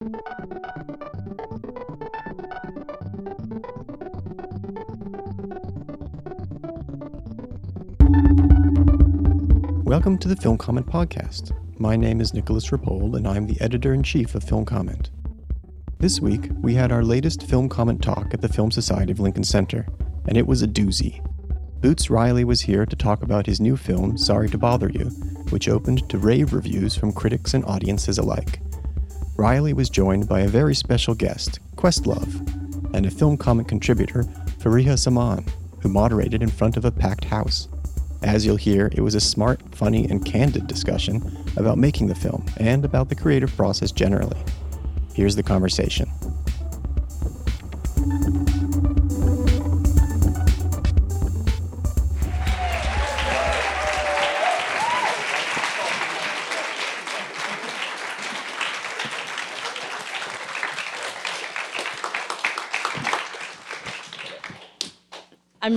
Welcome to the Film Comment Podcast. My name is Nicholas Rapold, and I'm the editor in chief of Film Comment. This week, we had our latest Film Comment talk at the Film Society of Lincoln Center, and it was a doozy. Boots Riley was here to talk about his new film, Sorry to Bother You, which opened to rave reviews from critics and audiences alike. Riley was joined by a very special guest, Questlove, and a film comment contributor, Farihah Zaman, who moderated in front of a packed house. As you'll hear, it was a smart, funny, and candid discussion about making the film and about the creative process generally. Here's the conversation.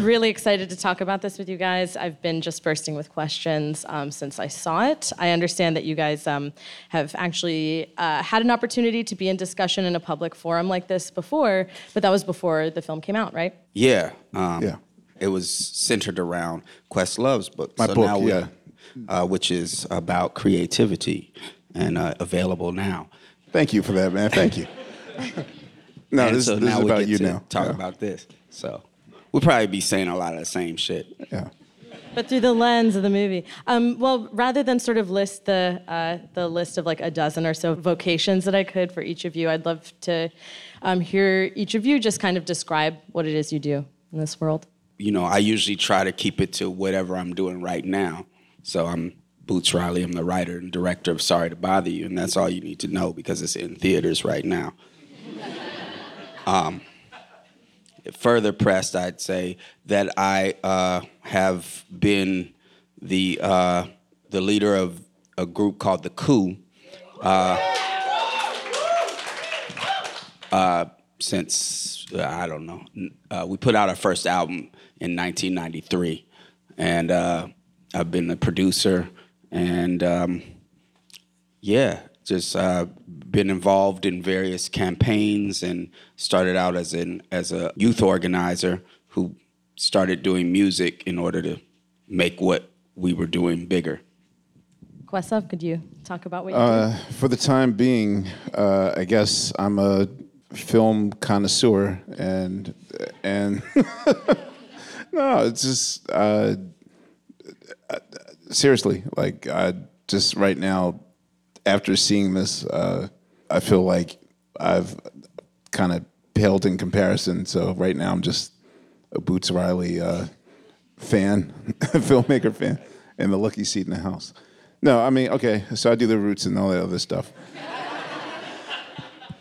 Really excited to talk about this with you guys. I've been just bursting with questions um, since I saw it. I understand that you guys um, have actually uh, had an opportunity to be in discussion in a public forum like this before, but that was before the film came out, right? Yeah. Um, Yeah. It was centered around Questlove's book. My so book, now we- yeah. Uh, which is about creativity and uh, available now. Thank you for that, man. Thank you. no, and this, so this now is we about get you to now. talk yeah. about this. So we'll probably be saying a lot of the same shit. Yeah. But through the lens of the movie. Um, well, rather than sort of list the uh, the list of like a dozen or so vocations that I could for each of you, I'd love to um, hear each of you just kind of describe what it is you do in this world. You know, I usually try to keep it to whatever I'm doing right now. So I'm Boots Riley. I'm the writer and director of Sorry to Bother You, and that's all you need to know because it's in theaters right now. Um, further pressed, I'd say that I uh, have been the uh, the leader of a group called the Coup uh, uh, since uh, I don't know. Uh, we put out our first album in 1993, and I've been the producer and um, yeah, just uh, been involved in various campaigns and started out as an as a youth organizer who started doing music in order to make what we were doing bigger. Questlove, could you talk about what you do? Uh, for the time being, uh, I guess I'm a film connoisseur, and and no, it's just uh, seriously, like I just right now, after seeing this, uh, I feel like I've kind of paled in comparison. So right now, I'm just a Boots Riley uh, fan, filmmaker fan, and the lucky seat in the house. No, I mean, okay, so I do the roots and all that other stuff.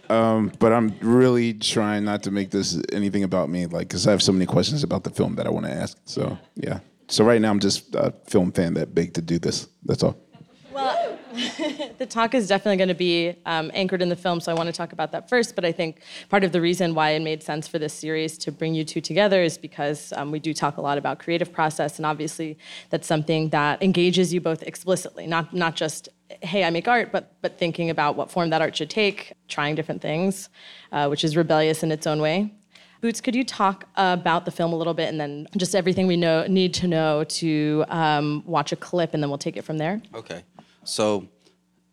um, but I'm really trying not to make this anything about me, like, because I have so many questions about the film that I want to ask. So, yeah. So right now, I'm just a film fan that big to do this. That's all. Well, the talk is definitely going to be um, anchored in the film, so I want to talk about that first. But I think part of the reason why it made sense for this series to bring you two together is because um, we do talk a lot about creative process, and obviously that's something that engages you both explicitly, not not just hey I make art, but but thinking about what form that art should take, trying different things, uh, which is rebellious in its own way. Boots, could you talk about the film a little bit, and then just everything we know need to know to um, watch a clip, and then we'll take it from there. Okay. So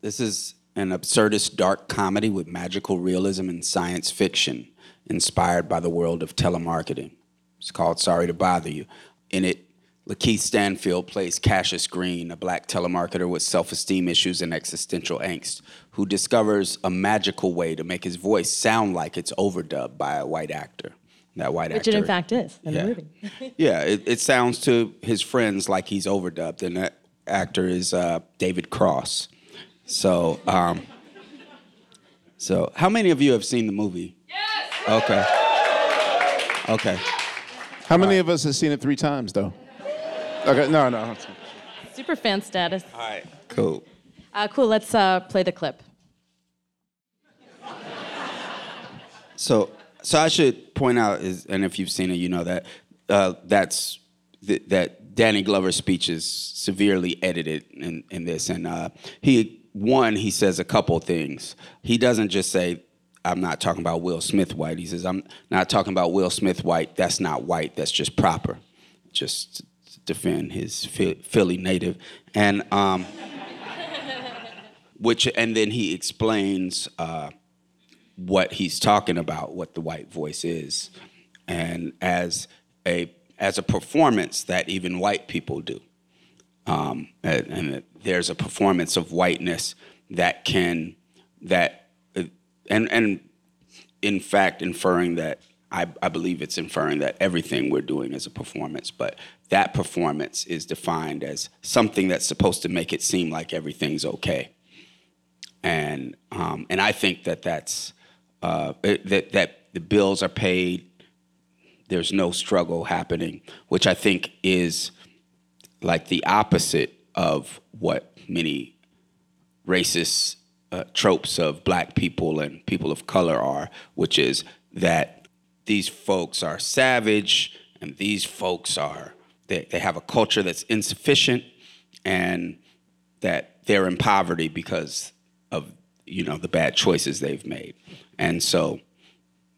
this is an absurdist dark comedy with magical realism and science fiction inspired by the world of telemarketing. It's called Sorry to Bother You. In it, Lakeith Stanfield plays Cassius Green, a black telemarketer with self esteem issues and existential angst, who discovers a magical way to make his voice sound like it's overdubbed by a white actor. That white Which actor. it in fact is in Yeah. the movie. Yeah, it, it sounds to his friends like he's overdubbed, and that actor is uh, David Cross. So, um, so how many of you have seen the movie? Yes. Okay. Okay. How many of us have seen it three times, though? Okay, no, no. Super fan status. All right. Cool. Uh, cool. Let's uh, play the clip. So, so I should point out is, and if you've seen it, you know that uh, that's th- that Danny Glover's speech is severely edited in, in this, and uh, he one, he says a couple things. He doesn't just say, I'm not talking about Will Smith white. He says, I'm not talking about Will Smith white. That's not white. That's just proper. Just to defend his Philly native. And, um, which, and then he explains uh, what he's talking about, what the white voice is. And as a, as a performance that even white people do. Um, and, and there's a performance of whiteness that can, that and and in fact inferring that I, I, believe it's inferring that everything we're doing is a performance, but that performance is defined as something that's supposed to make it seem like everything's okay. And um, and I think that that's uh, that that the bills are paid. There's no struggle happening, which I think is like the opposite of what many racist uh, tropes of black people and people of color are, which is that these folks are savage and these folks are, they, they have a culture that's insufficient and that they're in poverty because of, you know, the bad choices they've made. And so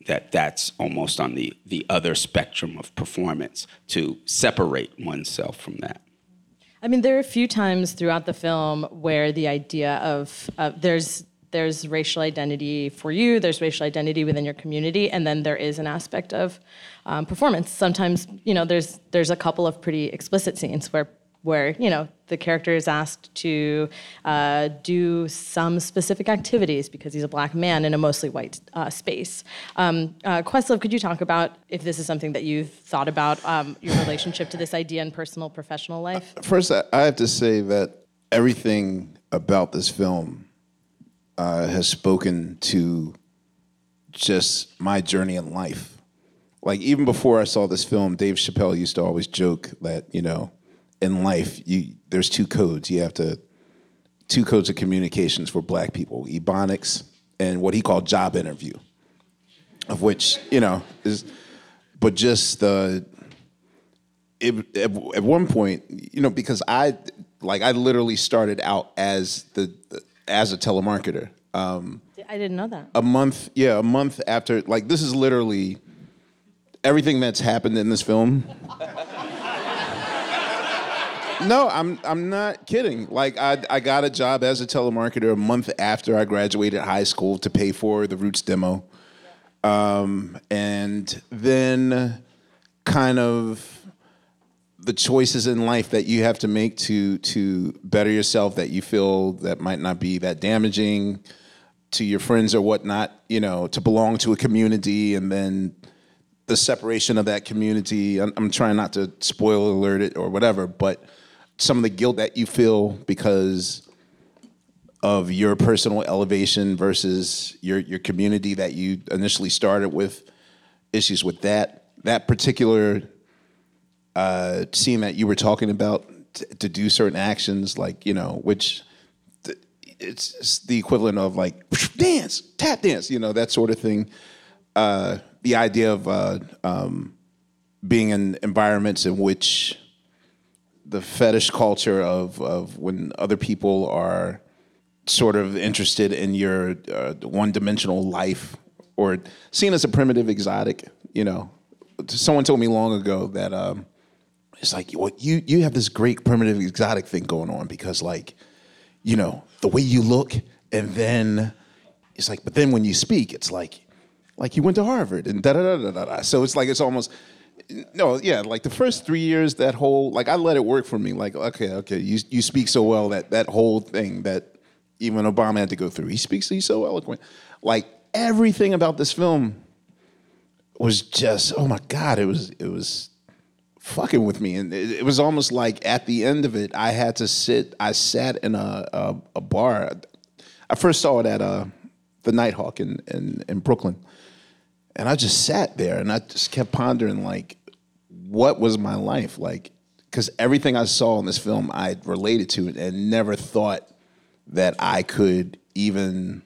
that that's almost on the, the other spectrum of performance to separate oneself from that. I mean, there are a few times throughout the film where the idea of uh, there's there's racial identity for you, there's racial identity within your community, and then there is an aspect of um, performance. Sometimes, you know, there's there's a couple of pretty explicit scenes where where you know the character is asked to uh, do some specific activities because he's a black man in a mostly white uh, space. Um, uh, Questlove, could you talk about if this is something that you've thought about um, your relationship to this idea in personal professional life? First, I have to say that everything about this film uh, has spoken to just my journey in life. Like even before I saw this film, Dave Chappelle used to always joke that you know in life, you there's two codes. You have to two codes of communications for black people, ebonics and what he called job interview. Of which, you know, is but just the it, at, at one point, you know, because I like I literally started out as the as a telemarketer. Um, I didn't know that. A month, yeah, a month after, like this is literally everything that's happened in this film no, I'm I'm not kidding. Like I I got a job as a telemarketer a month after I graduated high school to pay for the Roots demo, um, and then kind of the choices in life that you have to make to to better yourself that you feel that might not be that damaging to your friends or whatnot. You know, to belong to a community and then the separation of that community. I'm, I'm trying not to spoil alert it or whatever, but some of the guilt that you feel because of your personal elevation versus your your community that you initially started with issues with that that particular uh, scene that you were talking about to, to do certain actions like you know which it's, it's, the equivalent of like dance tap dance you know that sort of thing. Uh, the idea of uh, um, being in environments in which the fetish culture of of when other people are sort of interested in your uh, one dimensional life or seen as a primitive exotic. You know, someone told me long ago that um, it's like well, you you have this great primitive exotic thing going on because like you know the way you look and then it's like but then when you speak it's like like you went to Harvard and da da da da da. So it's like it's almost no, yeah, like the first three years, that whole like I let it work for me. Like, okay, okay, you you speak so well that that whole thing that even Obama had to go through. He speaks, he's so eloquent. Like everything about this film was just, oh my god, it was it was fucking with me, and it, it was almost like at the end of it, I had to sit. I sat in a a, a bar. I first saw it at uh, the Nitehawk in, in in Brooklyn and I just sat there and I just kept pondering like, what was my life like? Because everything I saw in this film, I related to it and never thought that I could even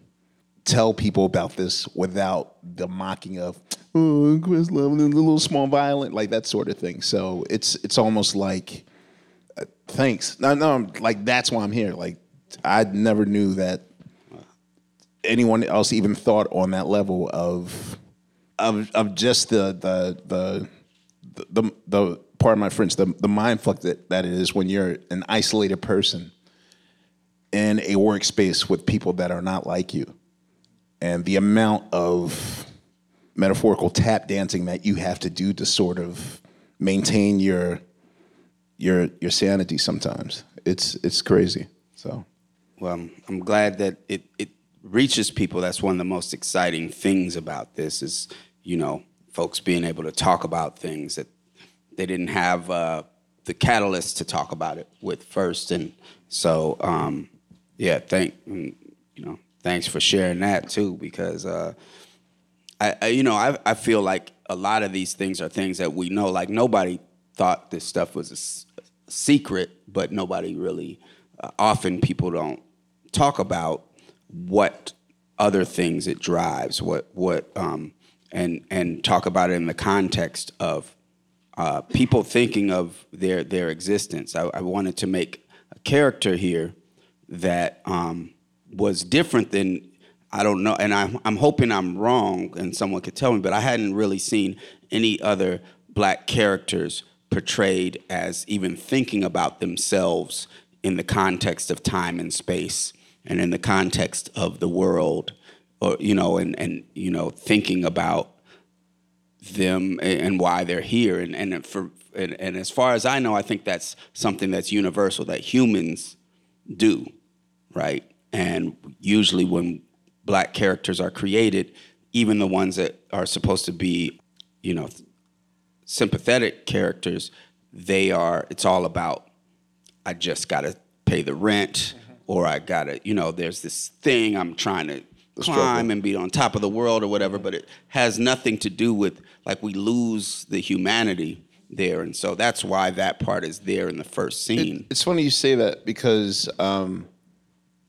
tell people about this without the mocking of oh Questlove and a little small violent like that sort of thing. So it's it's almost like uh, thanks. No, no, like that's why I'm here. Like I never knew that anyone else even thought on that level of of of just the the the the, the, part of my French, the, the mind fuck that, that is when you're an isolated person in a workspace with people that are not like you. And the amount of metaphorical tap dancing that you have to do to sort of maintain your your your sanity sometimes. It's it's crazy. So well, I'm, I'm glad that it, it reaches people. That's one of the most exciting things about this is, you know, folks being able to talk about things that they didn't have uh, the catalyst to talk about it with first. And so, um, yeah, thank you know, thanks for sharing that too, because uh, I, I, you know, I, I feel like a lot of these things are things that we know. Like nobody thought this stuff was a secret, but nobody really. Uh, often people don't talk about what other things it drives, what what um, and and talk about it in the context of uh, people thinking of their their existence. I, I, wanted to make a character here that um, was different than I don't know, and I'm I'm hoping I'm wrong, and someone could tell me. But I hadn't really seen any other black characters portrayed as even thinking about themselves in the context of time and space, and in the context of the world, or you know, and and you know, thinking about them and why they're here. And and for and, and as far as I know, I think that's something that's universal that humans do, right? And usually when black characters are created, even the ones that are supposed to be, you know, sympathetic characters, they are. It's all about. I just got to pay the rent. Or I got to, you know, there's this thing I'm trying to climb and be on top of the world or whatever, but it has nothing to do with like we lose the humanity there, and so that's why that part is there in the first scene. It, it's funny you say that because um,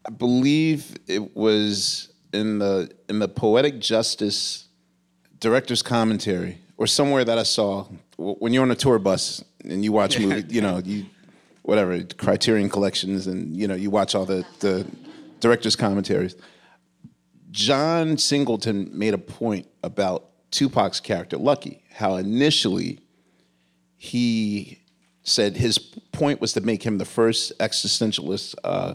I believe it was in the in the poetic justice director's commentary or somewhere that I saw when you're on a tour bus and you watch movies, you know, you whatever Criterion collections, and you know you watch all the the director's commentaries John Singleton made a point about Tupac's character, Lucky, how initially he said his point was to make him the first existentialist uh,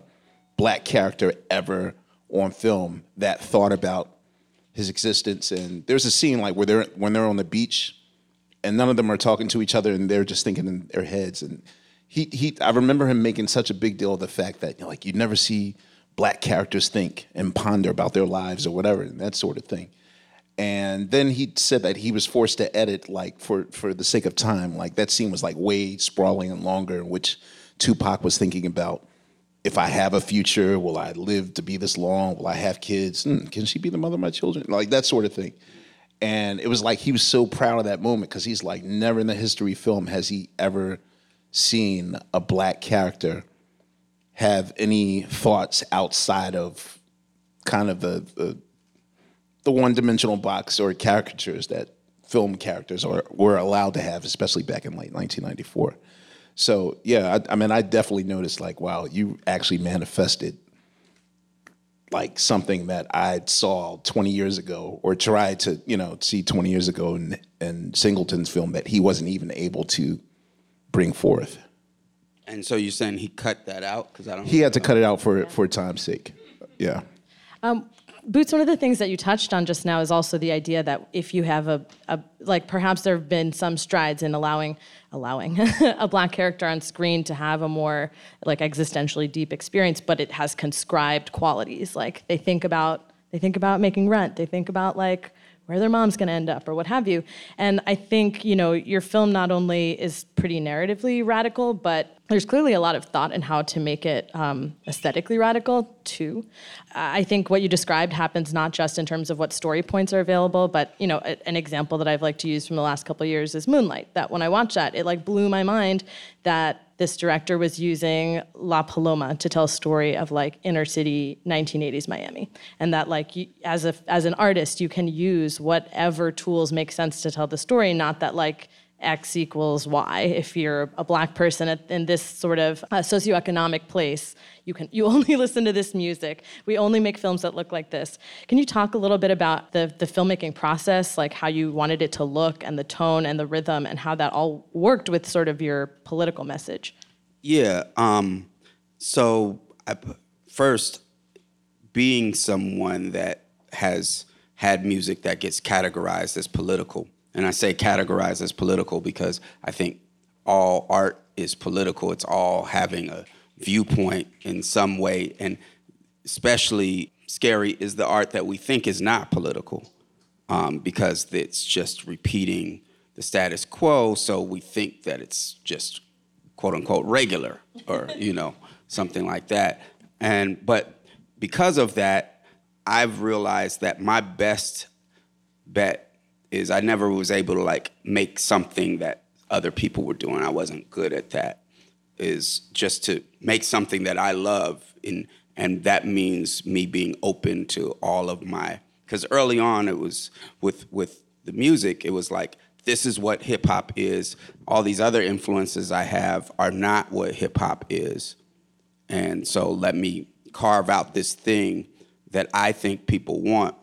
black character ever on film that thought about his existence. And there's a scene like where they're when they're on the beach and none of them are talking to each other and they're just thinking in their heads. And he he I remember him making such a big deal of the fact that you know, like you never see black characters think and ponder about their lives or whatever, and that sort of thing. And then he said that he was forced to edit, like for for the sake of time. Like that scene was like way sprawling and longer, in which Tupac was thinking about if I have a future, will I live to be this long? Will I have kids? Mm, can she be the mother of my children? Like that sort of thing. And it was like he was so proud of that moment because he's like, never in the history film has he ever seen a black character have any thoughts outside of kind of the the, the one dimensional box or caricatures that film characters are, were allowed to have, especially back in late 1994. So yeah, I, I mean, I definitely noticed like, wow, you actually manifested like something that I saw 20 years ago or tried to, you know, see 20 years ago in, in Singleton's film that he wasn't even able to bring forth. And so you're saying he cut that out because I don't. He had to cut it out for for time's sake. Yeah. Um, Boots, one of the things that you touched on just now is also the idea that if you have a, a like perhaps there have been some strides in allowing allowing a black character on screen to have a more like existentially deep experience, but it has conscribed qualities. Like they think about they think about making rent, they think about like where their mom's going to end up or what have you. And I think, you know, your film not only is pretty narratively radical, but there's clearly a lot of thought in how to make it um, aesthetically radical too. I think what you described happens not just in terms of what story points are available, but you know, a, an example that I've liked to use from the last couple years is Moonlight. That when I watched that, it like blew my mind that this director was using La Paloma to tell a story of like inner city 1980s Miami, and that like you, as a as an artist you can use whatever tools make sense to tell the story, not that like X equals Y. If you're a black person in this sort of uh, socioeconomic place, you can you only listen to this music. We only make films that look like this. Can you talk a little bit about the the filmmaking process, like how you wanted it to look and the tone and the rhythm and how that all worked with sort of your political message? Yeah. Um, so I, first, being someone that has had music that gets categorized as political, and I say categorized as political because I think all art is political. It's all having a viewpoint in some way, and especially scary is the art that we think is not political um, because it's just repeating the status quo. So we think that it's just quote unquote regular or you know something like that. And but because of that, I've realized that my best bet is I never was able to like make something that other people were doing. I wasn't good at that. Is just to make something that I love and and that means me being open to all of my because early on it was with with the music it was like this is what hip hop is all these other influences I have are not what hip hop is and so let me carve out this thing that I think people want.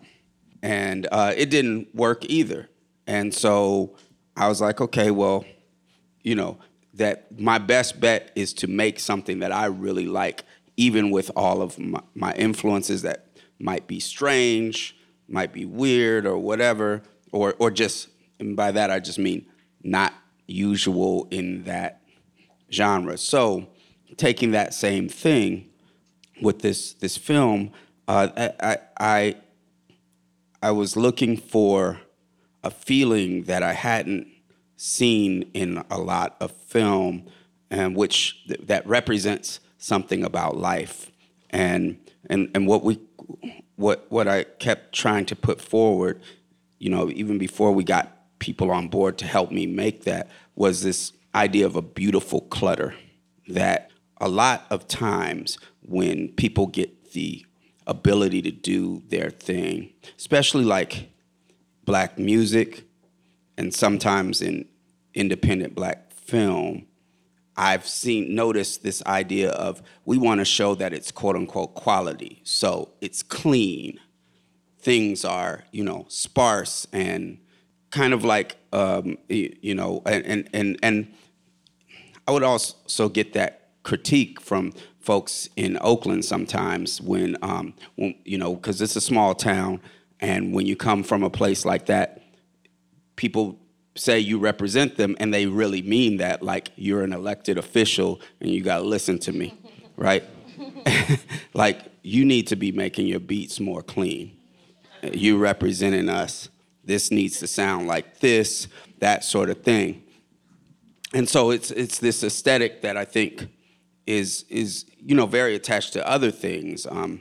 And uh, it didn't work either. And so I was like, okay, well, you know, that my best bet is to make something that I really like, even with all of my, my influences that might be strange, might be weird or whatever, or, or just, and by that I just mean not usual in that genre. So taking that same thing with this this film, uh, I, I I was looking for a feeling that I hadn't seen in a lot of film, and which th- that represents something about life, and and and what we what what I kept trying to put forward, you know, even before we got people on board to help me make that was this idea of a beautiful clutter that a lot of times when people get the ability to do their thing, especially like black music and sometimes in independent black film, I've seen noticed this idea of we want to show that it's quote unquote quality. So it's clean. Things are, you know, sparse and kind of like um, you know, and and and and I would also get that critique from folks in Oakland sometimes when, um, when you know, because it's a small town, and when you come from a place like that, people say you represent them, and they really mean that, like you're an elected official and you got to listen to me, right? like you need to be making your beats more clean. You representing us. This needs to sound like this, that sort of thing. And so it's it's this aesthetic that I think is is you know very attached to other things um,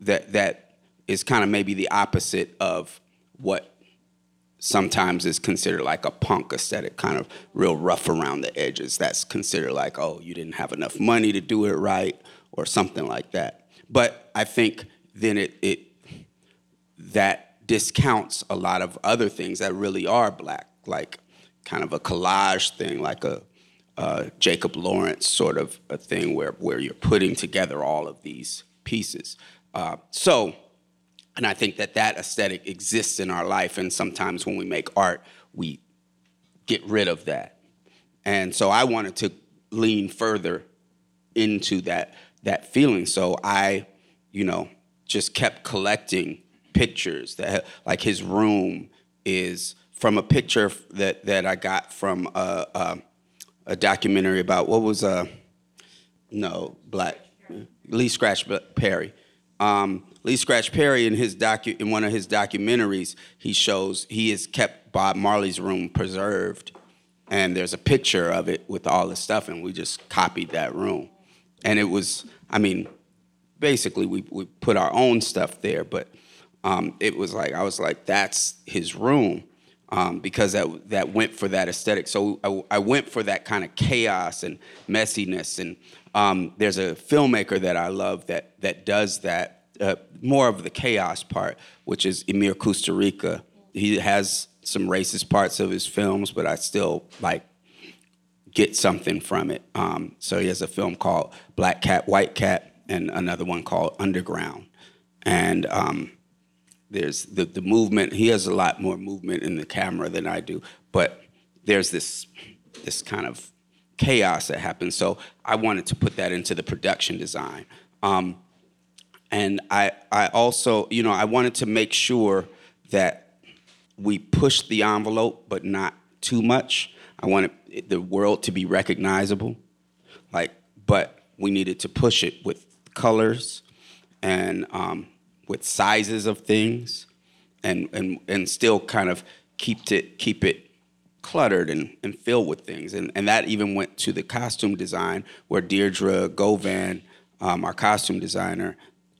that that is kind of maybe the opposite of what sometimes is considered like a punk aesthetic, kind of real rough around the edges. That's considered like, oh, you didn't have enough money to do it right, or something like that. But I think then it it that discounts a lot of other things that really are black, like kind of a collage thing, like a uh, Jacob Lawrence sort of a thing where, where you're putting together all of these pieces. Uh, so, and I think that that aesthetic exists in our life, and sometimes when we make art, we get rid of that. And so I wanted to lean further into that that feeling. So I, you know, just kept collecting pictures that like his room is from a picture that that I got from a, a a documentary about what was uh no black Lee Scratch Perry. Um, Lee Scratch Perry in his docu in one of his documentaries, he shows he has kept Bob Marley's room preserved, and there's a picture of it with all the stuff, and we just copied that room, and it was I mean, basically we we put our own stuff there, but um, it was like I was like that's his room, um, because that that went for that aesthetic. So I, I, went for that kind of chaos and messiness. And um, there's a filmmaker that I love that that does that uh, more of the chaos part, which is Emir Kusturica. He has some racist parts of his films, but I still like get something from it. Um, so he has a film called Black Cat, White Cat, and another one called Underground. And um, there's the, the movement. He has a lot more movement in the camera than I do, but there's this this kind of chaos that happens. So I wanted to put that into the production design. Um, and I, I also, you know, I wanted to make sure that we pushed the envelope, but not too much. I wanted the world to be recognizable, like, but we needed to push it with colors and um, with sizes of things, and and and still kind of keep it keep it cluttered and, and filled with things. And and that even went to the costume design, where Deirdra Govan, um, our costume designer,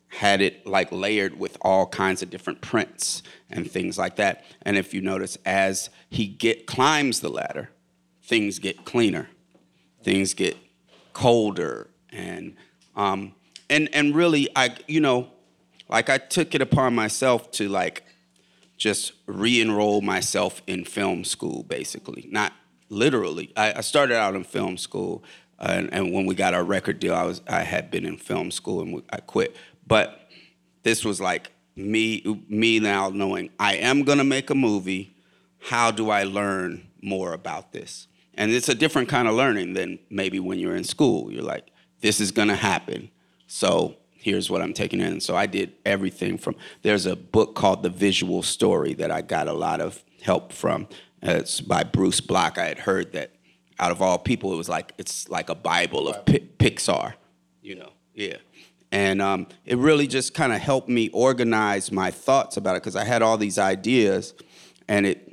had it like layered with all kinds of different prints and things like that. And if you notice, as he get climbs the ladder, things get cleaner, things get colder, and um, and and really, I you know, like I took it upon myself to like just re-enroll myself in film school, basically, not literally. I, I started out in film school, uh, and, and, when we got our record deal, I was I had been in film school and I quit. But this was like me me now knowing I am gonna make a movie. How do I learn more about this? And it's a different kind of learning than maybe when you're in school. You're like, this is gonna happen. So here's what I'm taking in. So I did everything from there's a book called The Visual Story that I got a lot of help from. It's by Bruce Block. I had heard that out of all people, it was like it's like a Bible of P- Pixar, you know. Yeah. And um, it really just kind of helped me organize my thoughts about it because I had all these ideas, and it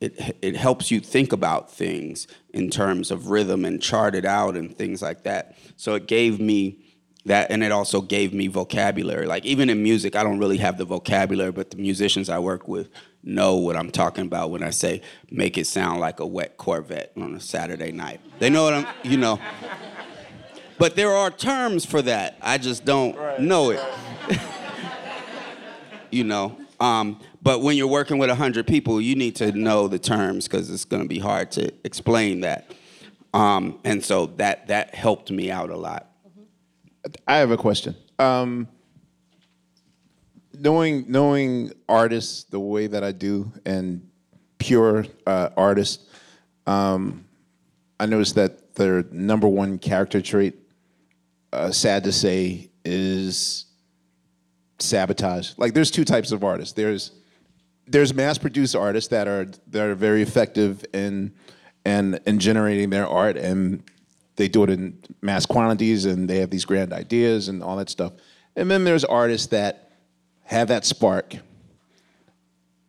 it, it helps you think about things in terms of rhythm and chart it out and things like that. So it gave me that, and it also gave me vocabulary. Like even in music, I don't really have the vocabulary, but the musicians I work with know what I'm talking about when I say make it sound like a wet Corvette on a Saturday night. They know what I'm, you know. But there are terms for that. I just don't right. know it. you know. Um, but when you're working with 100 people, you need to know the terms because it's going to be hard to explain that. Um, and so that that helped me out a lot. I have a question. Um, knowing knowing artists the way that I do and pure uh, artists, um, I noticed that their number one character trait, uh, sad to say, is sabotage. Like there's two types of artists. There's there's mass produced artists that are that are very effective in and in generating their art and they do it in mass quantities and they have these grand ideas and all that stuff. And then there's artists that have that spark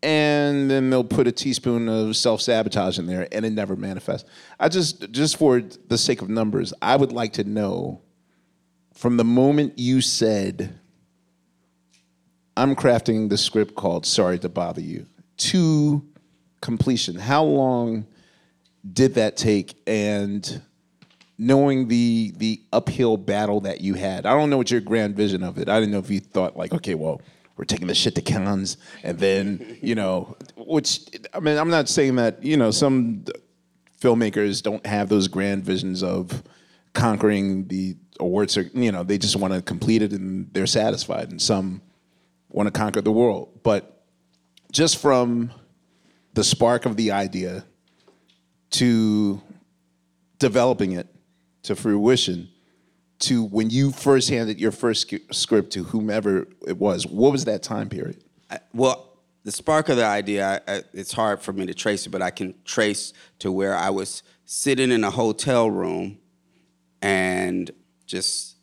and then they'll put a teaspoon of self-sabotage in there and it never manifests. I just just for the sake of numbers, I would like to know from the moment you said I'm crafting the script called Sorry to Bother You to completion. How long did that take? And knowing the the uphill battle that you had, I don't know what your grand vision of it. I didn't know if you thought like, okay, well, we're taking this shit to Cannes, and then you know, which I mean, I'm not saying that you know some filmmakers don't have those grand visions of conquering the awards. Or, you know, they just want to complete it and they're satisfied, and some want to conquer the world. But just from the spark of the idea to developing it to fruition to when you first handed your first script to whomever it was, what was that time period? I, well, the spark of the idea, I, I, it's hard for me to trace it, but I can trace to where I was sitting in a hotel room and just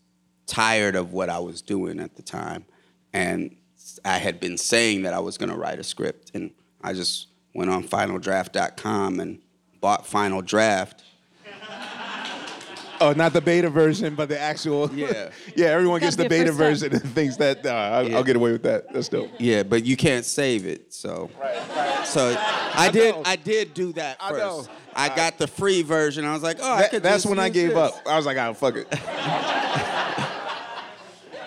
tired of what I was doing at the time. And I had been saying that I was going to write a script, and I just went on finaldraft.com and bought Final Draft. Oh, not the beta version, but the actual. Yeah. yeah, everyone gets the beta version and thinks that uh, I'll, yeah. I'll, get away with that. That's dope. Yeah, but you can't save it, so. Right, right. So I, I did. I did do that first. I, I got the free version. I was like, oh, that, That's when I gave this. up. I was like, oh, fuck it.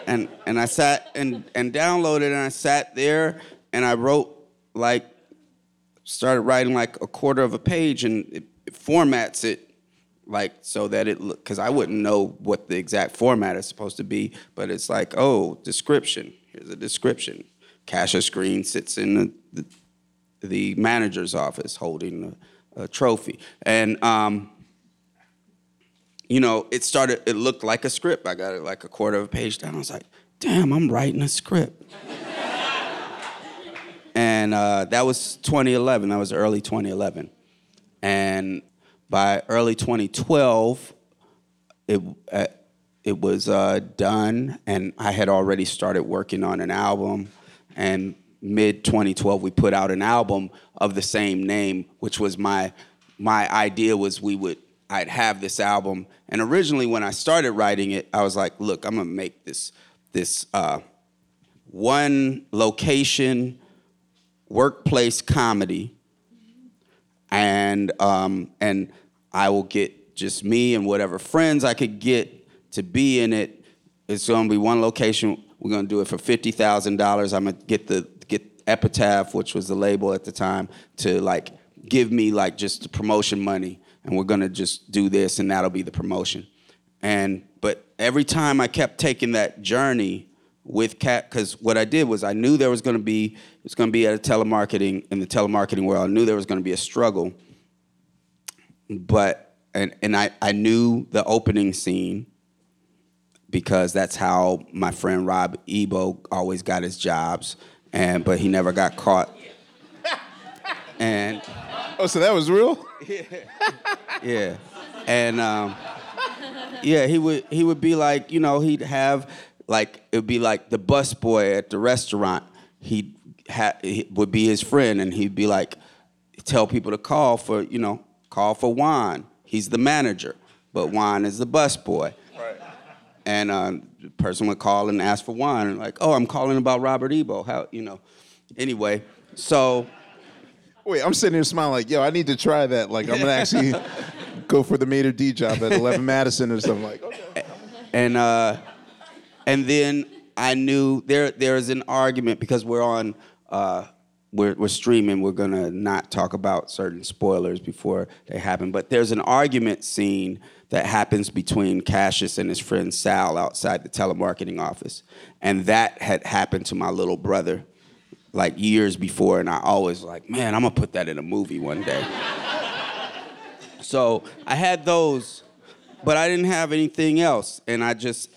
and and I sat and and downloaded and I sat there and I wrote like started writing like a quarter of a page and it, it formats it like so that it because I wouldn't know what the exact format is supposed to be, but it's like, oh, description. Here's a description. Cassius Green sits in the, the, the manager's office holding a, a trophy. And um, you know, it started, it looked like a script. I got it like a quarter of a page down. I was like, damn, I'm writing a script. and uh, that was 2011. That was early 2011. And by early 2012, it, uh, it was uh, done, and I had already started working on an album. And mid 2012, we put out an album of the same name, which was my my idea was we would I'd have this album. And originally, when I started writing it, I was like, look, I'm gonna make this this uh, one location workplace comedy, and um, and I will get just me and whatever friends I could get to be in it. It's gonna be one location. We're gonna do it for fifty thousand dollars. I'm gonna get the get Epitaph, which was the label at the time, to like give me like just the promotion money, and we're gonna just do this, and that'll be the promotion. And but every time I kept taking that journey with cat because what I did was I knew there was going to be it was going to be at a telemarketing in the telemarketing world. I knew there was going to be a struggle, but and and I I knew the opening scene because that's how my friend Rob Ebo always got his jobs, and but he never got caught. And Oh, so that was real? yeah, yeah, and um, yeah, he would he would be like, you know, he'd have like it would be like the bus boy at the restaurant. He ha- he would be his friend, and he'd be like, tell people to call for you know call for Juan. He's the manager, but Juan is the bus boy. Right. And uh, the person would call and ask for Juan, and like, oh, I'm calling about Robert Ebo. How you know? Anyway, so Wait, I'm sitting here smiling like, yo, I need to try that. Like, I'm gonna actually go for the maître d' job at 11 Madison or something. Like, okay. and uh, and then I knew there there's an argument because we're on uh, we're we're streaming. We're gonna not talk about certain spoilers before they happen, but there's an argument scene that happens between Cassius and his friend Sal outside the telemarketing office, and that had happened to my little brother like years before, and I always like, man, I'm gonna put that in a movie one day. so I had those, but I didn't have anything else, and I just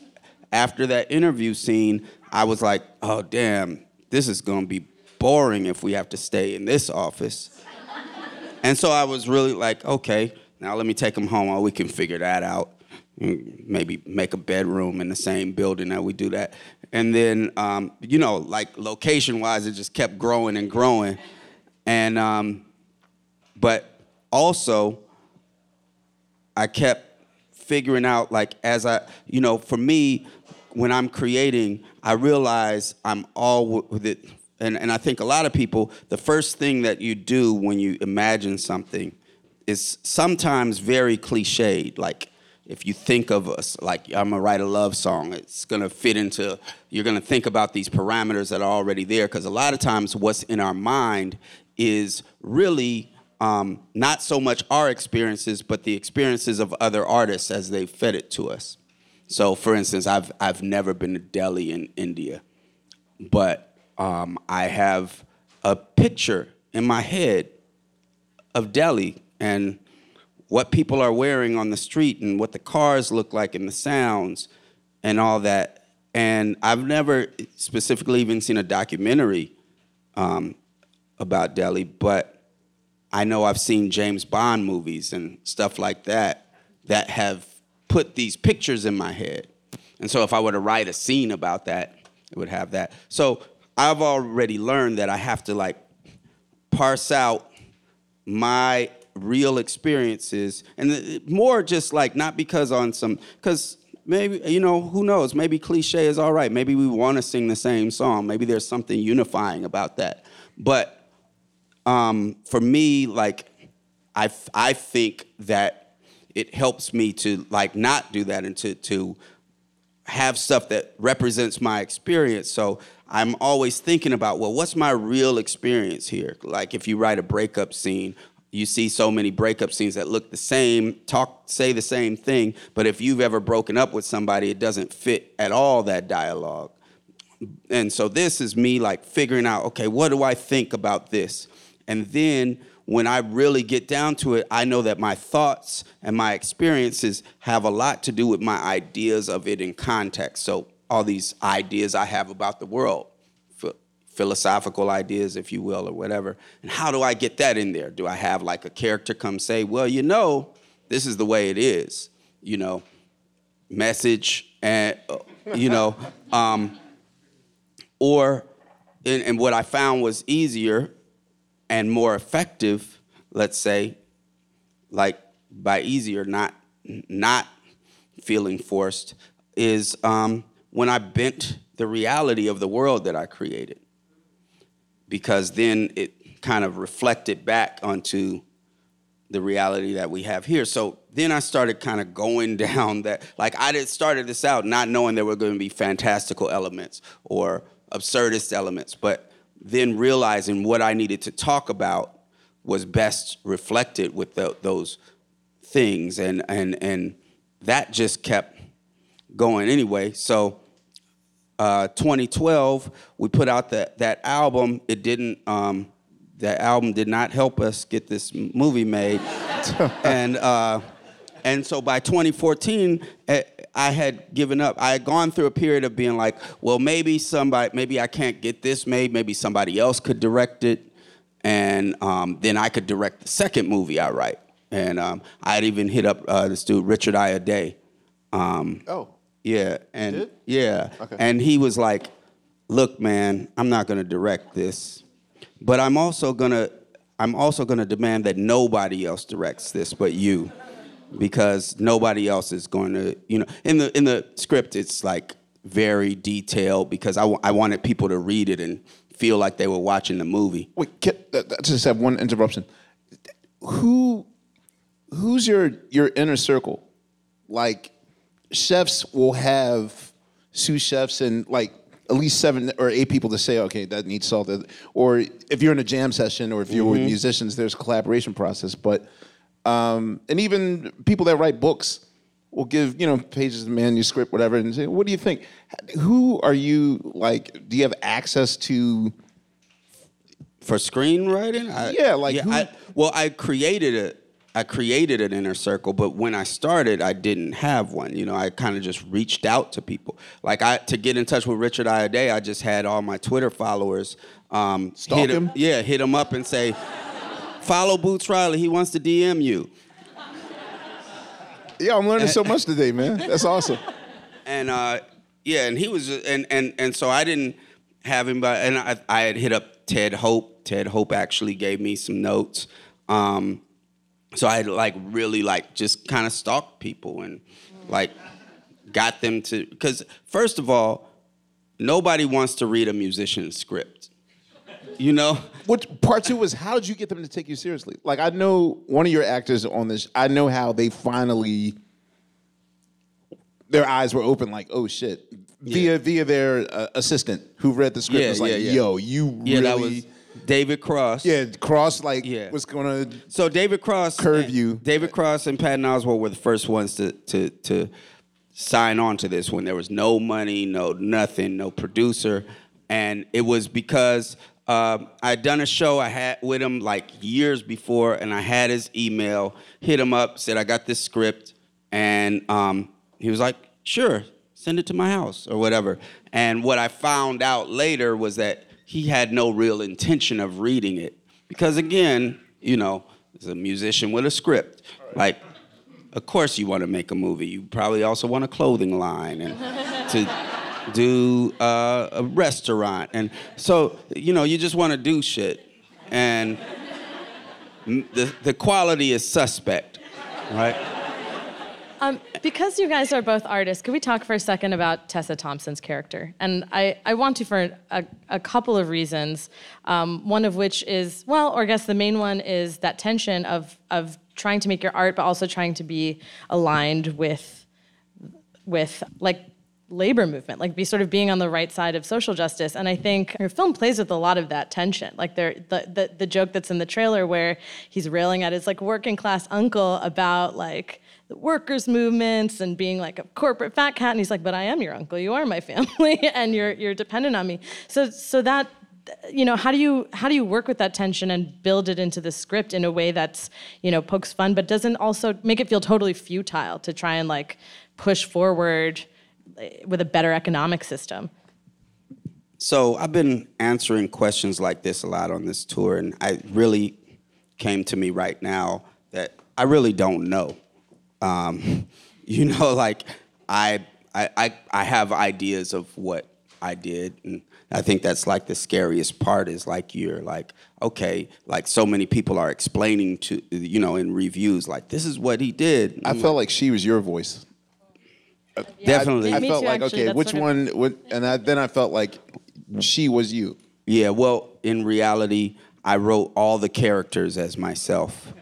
after that interview scene, I was like, oh damn, this is gonna be boring if we have to stay in this office. and so I was really like, okay, now let me take him home. Oh, we can figure that out. Mm, Maybe make a bedroom in the same building that we do that. And then, um, you know, like location wise, it just kept growing and growing. And, um, but also, I kept figuring out like as I, you know, for me, when I'm creating, I realize I'm all with it. And, and I think a lot of people, the first thing that you do when you imagine something is sometimes very cliched. Like if you think of us, like I'm gonna write a love song, it's gonna fit into, you're gonna think about these parameters that are already there. Because a lot of times what's in our mind is really um, not so much our experiences, but the experiences of other artists as they fed it to us. So, for instance, I've I've never been to Delhi in India, but um, I have a picture in my head of Delhi and what people are wearing on the street and what the cars look like and the sounds and all that. And I've never specifically even seen a documentary um, about Delhi, but I know I've seen James Bond movies and stuff like that that have put these pictures in my head. And so if I were to write a scene about that, it would have that. So I've already learned that I have to like parse out my real experiences and more just like not because on some because maybe you know who knows? Maybe cliche is all right. Maybe we want to sing the same song. Maybe there's something unifying about that. But um, for me like I, I think that it helps me to like not do that and to, to have stuff that represents my experience. So I'm always thinking about, well, what's my real experience here? Like if you write a breakup scene, you see so many breakup scenes that look the same, talk, say the same thing, but if you've ever broken up with somebody, it doesn't fit at all that dialogue. And so this is me like figuring out, okay, what do I think about this? And then when I really get down to it, I know that my thoughts and my experiences have a lot to do with my ideas of it in context. So all these ideas I have about the world, philosophical ideas, if you will, or whatever. And how do I get that in there? Do I have like a character come say, well, you know, this is the way it is, you know, message and, uh, you know, um, or, and, and what I found was easier and more effective, let's say, like by easier, not not feeling forced, is um, when I bent the reality of the world that I created, because then it kind of reflected back onto the reality that we have here. So then I started kind of going down that, like I did started this out not knowing there were going to be fantastical elements or absurdist elements, but then realizing what I needed to talk about was best reflected with the, those things, and and and that just kept going anyway. So, uh, 2012, we put out that that album. It didn't. Um, that album did not help us get this movie made, and uh, and so by 2014, eh, I had given up. I had gone through a period of being like, well, maybe somebody, maybe I can't get this made. Maybe somebody else could direct it, and um, then I could direct the second movie I write. And um, I had even hit up uh, this dude Richard Ayoade. Um, oh. Yeah, and yeah, Okay. and he was like, "Look, man, I'm not gonna direct this, but I'm also gonna, I'm also gonna demand that nobody else directs this but you." because nobody else is going to, you know, in the in the script it's like very detailed because I, w- I wanted people to read it and feel like they were watching the movie. Wait, can, uh, just have one interruption. Who, who's your your inner circle? Like, chefs will have sous chefs and like at least seven or eight people to say, okay, that needs salt. Or if you're in a jam session or if you're with musicians, there's a collaboration process. But um, and even people that write books will give you know pages of manuscript, whatever, and say, what do you think? Who are you like? Do you have access to? For screenwriting, I, Yeah, like who- I, well, I created a, I created an inner circle, but when I started, I didn't have one. You know, I kind of just reached out to people. Like I to get in touch with Richard Ayoade, I just had all my Twitter followers um, Stalk hit him? Yeah, hit him up and say, follow Boots Riley. He wants to DM you. Yeah, I'm learning so much today, man. That's awesome. and uh, yeah, and he was, and and and so I didn't have him, but and I, I had hit up Ted Hope. Ted Hope actually gave me some notes. Um, so I had like really like just kind of stalked people and like got them to because first of all, nobody wants to read a musician's script. You know, What part two was how did you get them to take you seriously? Like I know one of your actors on this. I know how they finally their eyes were open, like oh shit, via via their uh, assistant who read the script Yeah, was like, yeah, yeah. yo, you yeah, really that was David Cross. yeah cross like Yeah. was gonna So David Cross, Curve you. David Cross and Patton Oswalt were the first ones to to to sign on to this when there was no money, no nothing, no producer, and it was because um, I'd done a show I had with him like years before, and I had his email. Hit him up, said I got this script, and um, he was like, "Sure, send it to my house or whatever." And what I found out later was that he had no real intention of reading it because, again, you know, as a musician with a script, like of course you want to make a movie. You probably also want a clothing line and to do uh, a restaurant. And so, you know, you just want to do shit. And the, the quality is suspect, right? Um, because you guys are both artists, could we talk for a second about Tessa Thompson's character? And I, I want to for a, a couple of reasons. Um, one of which is, well, or I guess the main one is that tension of, of trying to make your art, but also trying to be aligned with, with like labor movement, like be sort of being on the right side of social justice. And I think your film plays with a lot of that tension. Like there, the, the, the joke that's in the trailer where he's railing at his like working class uncle about like the workers' movements and being like a corporate fat cat. And he's like, but I am your uncle. You are my family and you're, you're dependent on me. So, so that, you know, how do you how do you work with that tension and build it into the script in a way that's you know pokes fun, but doesn't also make it feel totally futile to try and like push forward eh, with a better economic system? So I've been answering questions like this a lot on this tour, and I really came to me right now that I really don't know. Um, you know, like I, I, I, I have ideas of what I did, and I think that's like the scariest part is like you're like, okay, like so many people are explaining to you know in reviews like this is what he did. I felt like she was your voice. Definitely. I Me felt too, like actually. okay, which one? What, and I, then I felt like she was you. Yeah, well, in reality, I wrote all the characters as myself.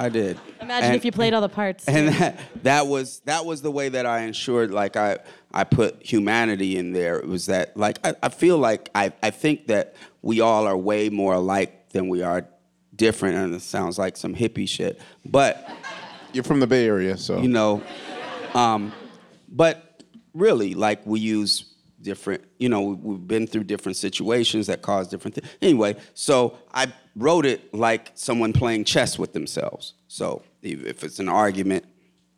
I did. Imagine And- if you played all the parts. and that, that was that was the way that I ensured like I I put humanity in there. It was that like I, I feel like I, I think that we all are way more alike than we are different and it sounds like some hippie shit. But You're from the Bay Area, so you know, um, but really like we use different you know we- we've been through different situations that cause different things anyway so i wrote it like someone playing chess with themselves. So if if it's an argument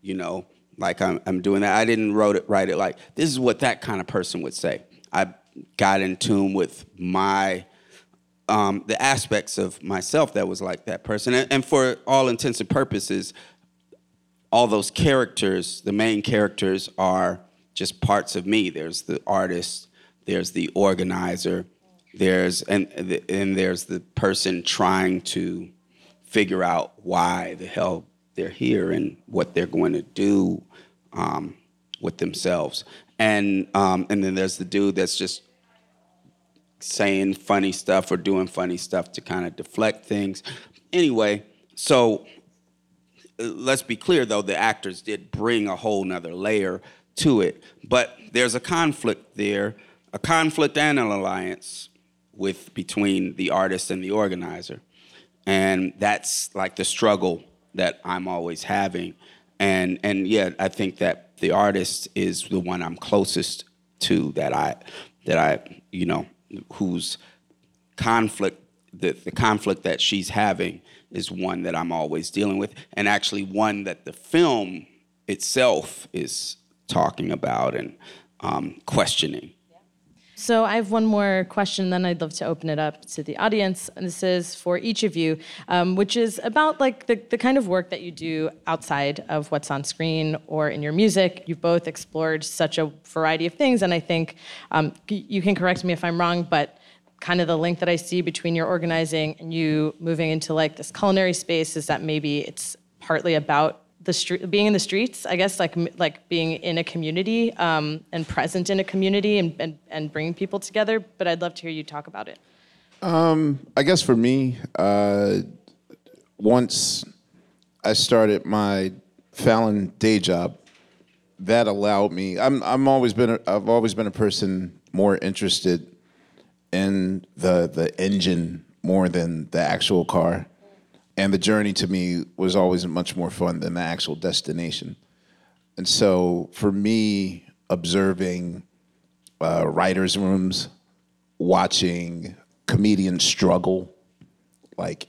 you know like i'm, I'm doing that i didn't wrote it write it like this is what that kind of person would say. I got in tune with my um, the aspects of myself that was like that person and, and for all intents and purposes all those characters, the main characters are just parts of me. There's the artist, there's the organizer, there's and and there's the person trying to figure out why the hell they're here and what they're going to do um, with themselves. And um, and then there's the dude that's just saying funny stuff or doing funny stuff to kind of deflect things. Anyway, so let's be clear though the actors did bring a whole nother layer to it but there's a conflict there a conflict and an alliance with between the artist and the organizer. And that's like the struggle that i'm always having. And and yeah i think that the artist is the one i'm closest to that i that i you know whose conflict the, the conflict that she's having is one that I'm always dealing with, and actually one that the film itself is talking about and um, questioning. So I have one more question, then I'd love to open it up to the audience. And this is for each of you, um, which is about like the, the kind of work that you do outside of what's on screen or in your music. You've both explored such a variety of things, and I think um, you can correct me if I'm wrong, but kind of the link that I see between your organizing and you moving into like this culinary space is that maybe it's partly about the street, being in the streets, I guess, like like being in a community um, and present in a community and, and and bringing people together. But I'd love to hear you talk about it. I guess for me, uh, once I started my Fallon day job, that allowed me. I'm I'm always been a, I've always been a person more interested in the the engine more than the actual car, and the journey to me was always much more fun than the actual destination. And so for me, observing uh, writers' rooms, watching comedians struggle, like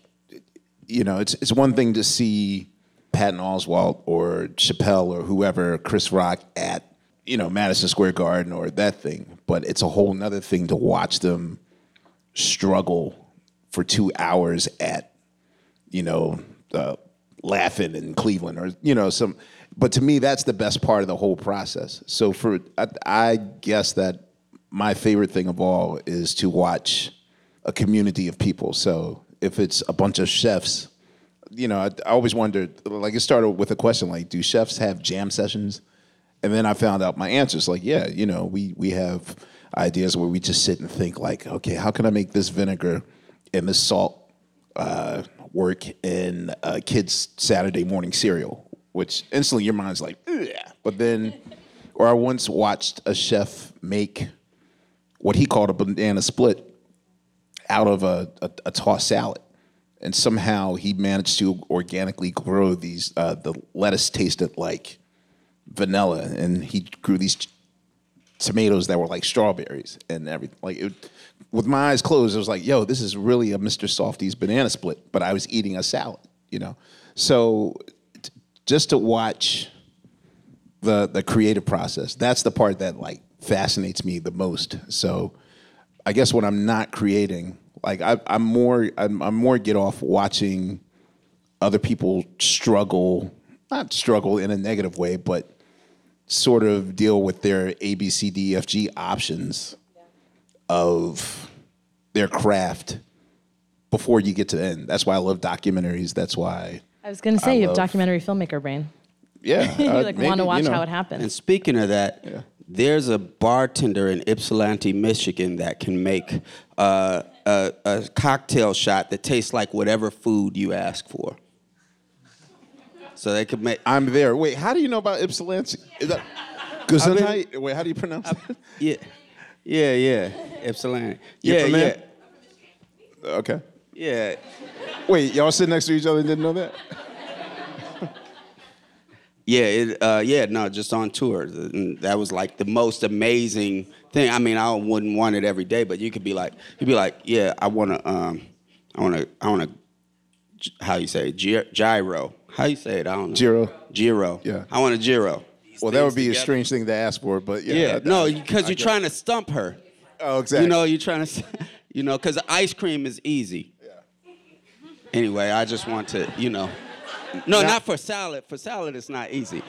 you know, it's it's one thing to see Patton Oswalt or Chappelle or whoever, Chris Rock at you know Madison Square Garden or that thing, but it's a whole nother thing to watch them struggle for two hours at you know uh, laughing in Cleveland or you know some. But to me, that's the best part of the whole process. So for I, I guess that my favorite thing of all is to watch a community of people. So if it's a bunch of chefs, you know, I, I always wondered. Like it started with a question like, do chefs have jam sessions? And then I found out my answers like, yeah, you know, we we have ideas where we just sit and think like, okay, how can I make this vinegar and this salt uh, work in a kid's Saturday morning cereal? Which instantly your mind's like, yeah. But then or I once watched a chef make what he called a banana split out of a, a, a tossed salad. And somehow he managed to organically grow these. Uh, the lettuce tasted like vanilla, and he grew these tomatoes that were like strawberries and everything. Like it, with my eyes closed, it was like, "Yo, this is really a Mr. Softee's banana split," but I was eating a salad, you know. So t- just to watch the the creative process, that's the part that like fascinates me the most. So I guess when I'm not creating, like I, I'm more I'm, I'm more get off watching other people struggle, not struggle in a negative way, but sort of deal with their A B C D F G options of their craft before you get to the end. That's why I love documentaries. That's why I was going to say I you have love- documentary filmmaker brain. yeah, you uh, like maybe, want to you watch know. how it happens. And speaking of that, there's a bartender in Ypsilanti, Michigan, that can make uh, a, a cocktail shot that tastes like whatever food you ask for. So they could make. I'm there. Wait, how do you know about Ypsilanti? Is that Gesundheit? Wait, how do you pronounce it? Yeah, yeah, yeah. Ypsilanti. Yeah, from yeah, there? Okay. yeah. Wait, y'all sit next to each other and didn't know that? Yeah, it, uh, yeah, no, just on tour. And that was like the most amazing thing. I mean, I wouldn't want it every day, but you could be like, you'd be like, yeah, I want to, um, I want to, I want to, how you say, it? Gy- gyro. How you say it? I don't know. Gyro. Gyro. Yeah. I want a gyro. Well, that would Things be a strange thing to ask for, but yeah. Yeah, I- no, because you're get trying to stump her. Oh, exactly. You know, you're trying to, you know, because ice cream is easy. Yeah. Anyway, I just want to, you know, no, Now- not for salad. For salad, it's not easy.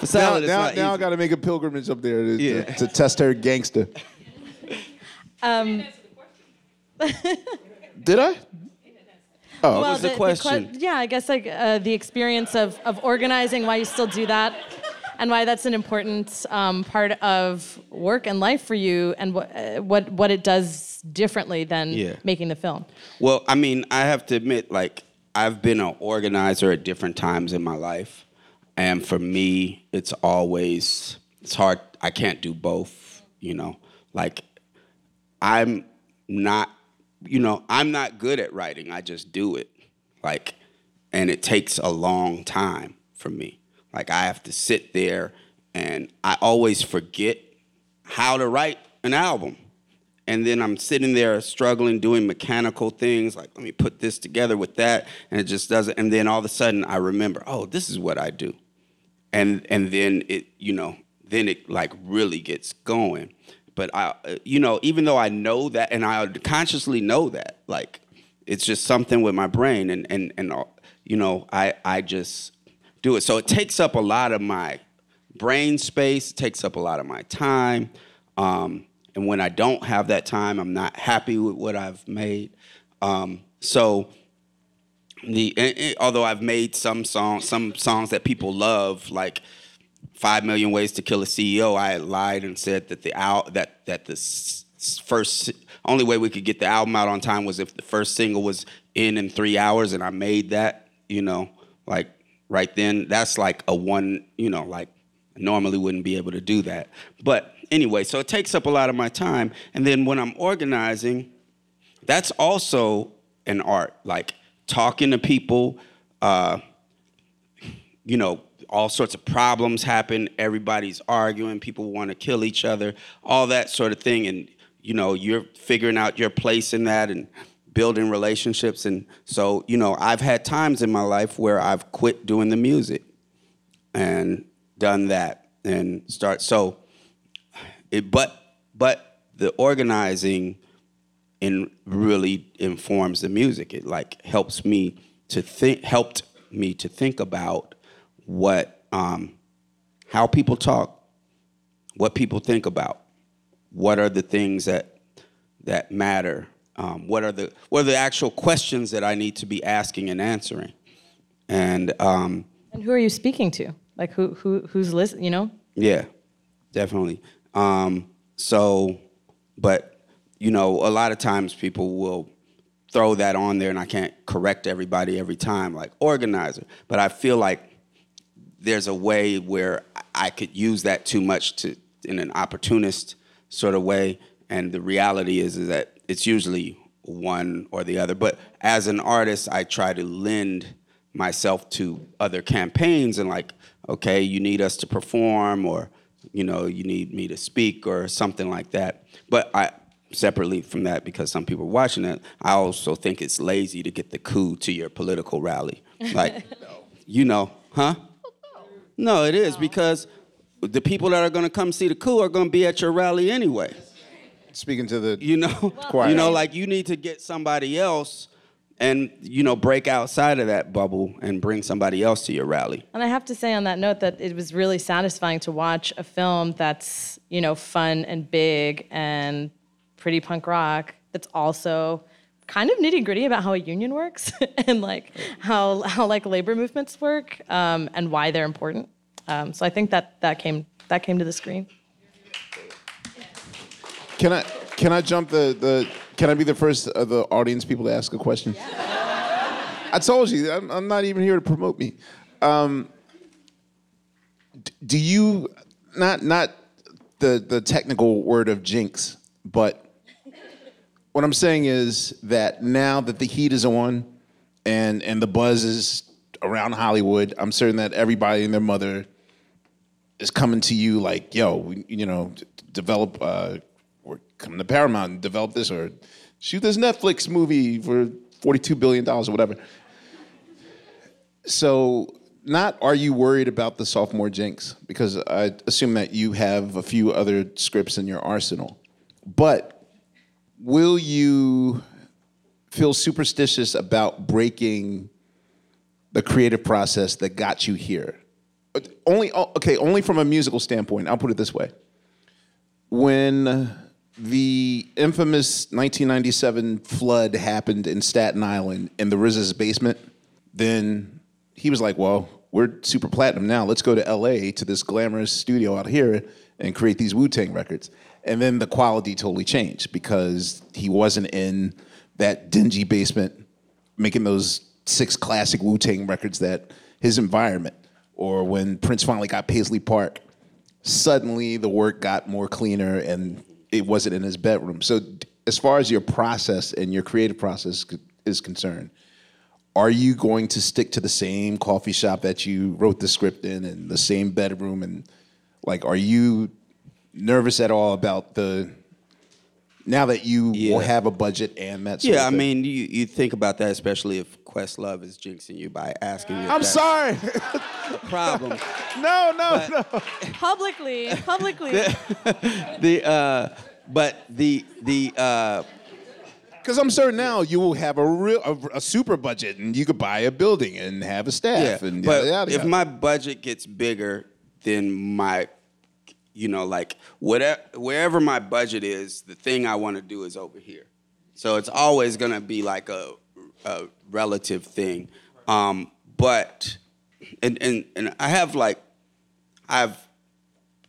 For now, salad, it's now, not now I got to make a pilgrimage up there to, to- to, test her gangster. Um, Did I? Oh, was the que- question? yeah, I guess like uh, the experience of, of organizing, why you still do that, and why that's an important um, part of work and life for you, and what uh, what what it does differently than Yeah. making the film. Well, I mean, I have to admit, like, I've been an organizer at different times in my life. And for me, it's always, it's hard. I can't do both, you know? Like, I'm not, you know, I'm not good at writing. I just do it. Like, and it takes a long time for me. Like, I have to sit there and I always forget how to write an album. And then I'm sitting there struggling, doing mechanical things, like, let me put this together with that. And it just doesn't. And then all of a sudden I remember, oh, this is what I do. And, and then it, you know, then it like really gets going. But I, you know, even though I know that and I consciously know that, like, it's just something with my brain and, and, and uh, you know, I, I just do it. So it takes up a lot of my brain space, it takes up a lot of my time. Um, and when I don't have that time, I'm not happy with what I've made. Um, so the and- and although I've made some songs, some songs that people love, like Five Million Ways to Kill a CEO, I had lied and said that the al- that that the first only way we could get the album out on time was if the first single was in in three hours, and I made that. You know, like right then, that's like a one. You know, like normally wouldn't be able to do that. But anyway, so it takes up a lot of my time, and then when I'm organizing, that's also an art like talking to people uh, you know all sorts of problems happen. Everybody's arguing. People want to kill each other. All that sort of thing. And you know you're figuring out your place in that and building relationships. And so you know i've had times in my life where i've quit doing the music and done that and start so it but but the organizing and really informs the music. It like helps me to think, helped me to think about what, um, how people talk, what people think about, what are the things that that matter, um, what are the what are the actual questions that I need to be asking and answering, and um, And who are you speaking to? Like who who who's listening? You know. yeah, definitely. Um, so, but you know, a lot of times people will throw that on there, and I can't correct everybody every time, like organizer. But I feel like there's a way where I could use that too much to in an opportunist sort of way. And the reality is, is that it's usually one or the other. But as an artist, I try to lend myself to other campaigns and like, okay, you need us to perform or you know, you need me to speak or something like that. But I separately from that, because some people are watching it, I also think it's lazy to get the coup to your political rally. Like, you know, huh? No, it is because the people that are going to come see the coup are going to be at your rally anyway. Speaking to the You know, Choir. you know, like you need to get somebody else and you know break outside of that bubble and bring somebody else to your rally. And I have to say on that note that it was really satisfying to watch a film that's, you know, fun and big and pretty punk rock that's also kind of nitty gritty about how a union works and like how, how like labor movements work um, and why they're important. Um, so I think that that came that came to the screen. Can I can I jump the the can I be the first of the audience people to ask a question? I told you I'm, I'm not even here to promote me. Um, do you not not the the technical word of jinx, but what I'm saying is that now that the heat is on and and the buzz is around Hollywood, I'm certain that everybody and their mother is coming to you like, yo, you know, develop uh, or come to Paramount and develop this or shoot this Netflix movie for $42 billion or whatever. So, not are you worried about the sophomore jinx? Because I assume that you have a few other scripts in your arsenal. But will you feel superstitious about breaking the creative process that got you here? Only okay, only from a musical standpoint. I'll put it this way: when the infamous 1997 flood happened in Staten Island in the RZA's basement, then he was like, "Well, we're super platinum now. Let's go to LA to this glamorous studio out here and create these Wu Tang records." And then the quality totally changed because he wasn't in that dingy basement making those six classic Wu Tang records that his environment. Or when Prince finally got Paisley Park, suddenly the work got more cleaner and it wasn't in his bedroom. So, as far as your process and your creative process is concerned, are you going to stick to the same coffee shop that you wrote the script in and the same bedroom? And like, are you nervous at all about the now that you Yeah. will have a budget and that Yeah, of I mean, you, you think about that, especially if Questlove is jinxing you by asking you. I'm that's sorry. Problem. no, no, no. Publicly, publicly. the uh, but the the uh, Because I'm certain now you will have a real a, a super budget and you could buy a building and have a staff yeah. and But yada, yada, if my budget gets bigger, then my, you know, like whatever wherever my budget is, the thing I want to do is over here. So it's always gonna be like a, a relative thing. Um, but and, and and I have like I've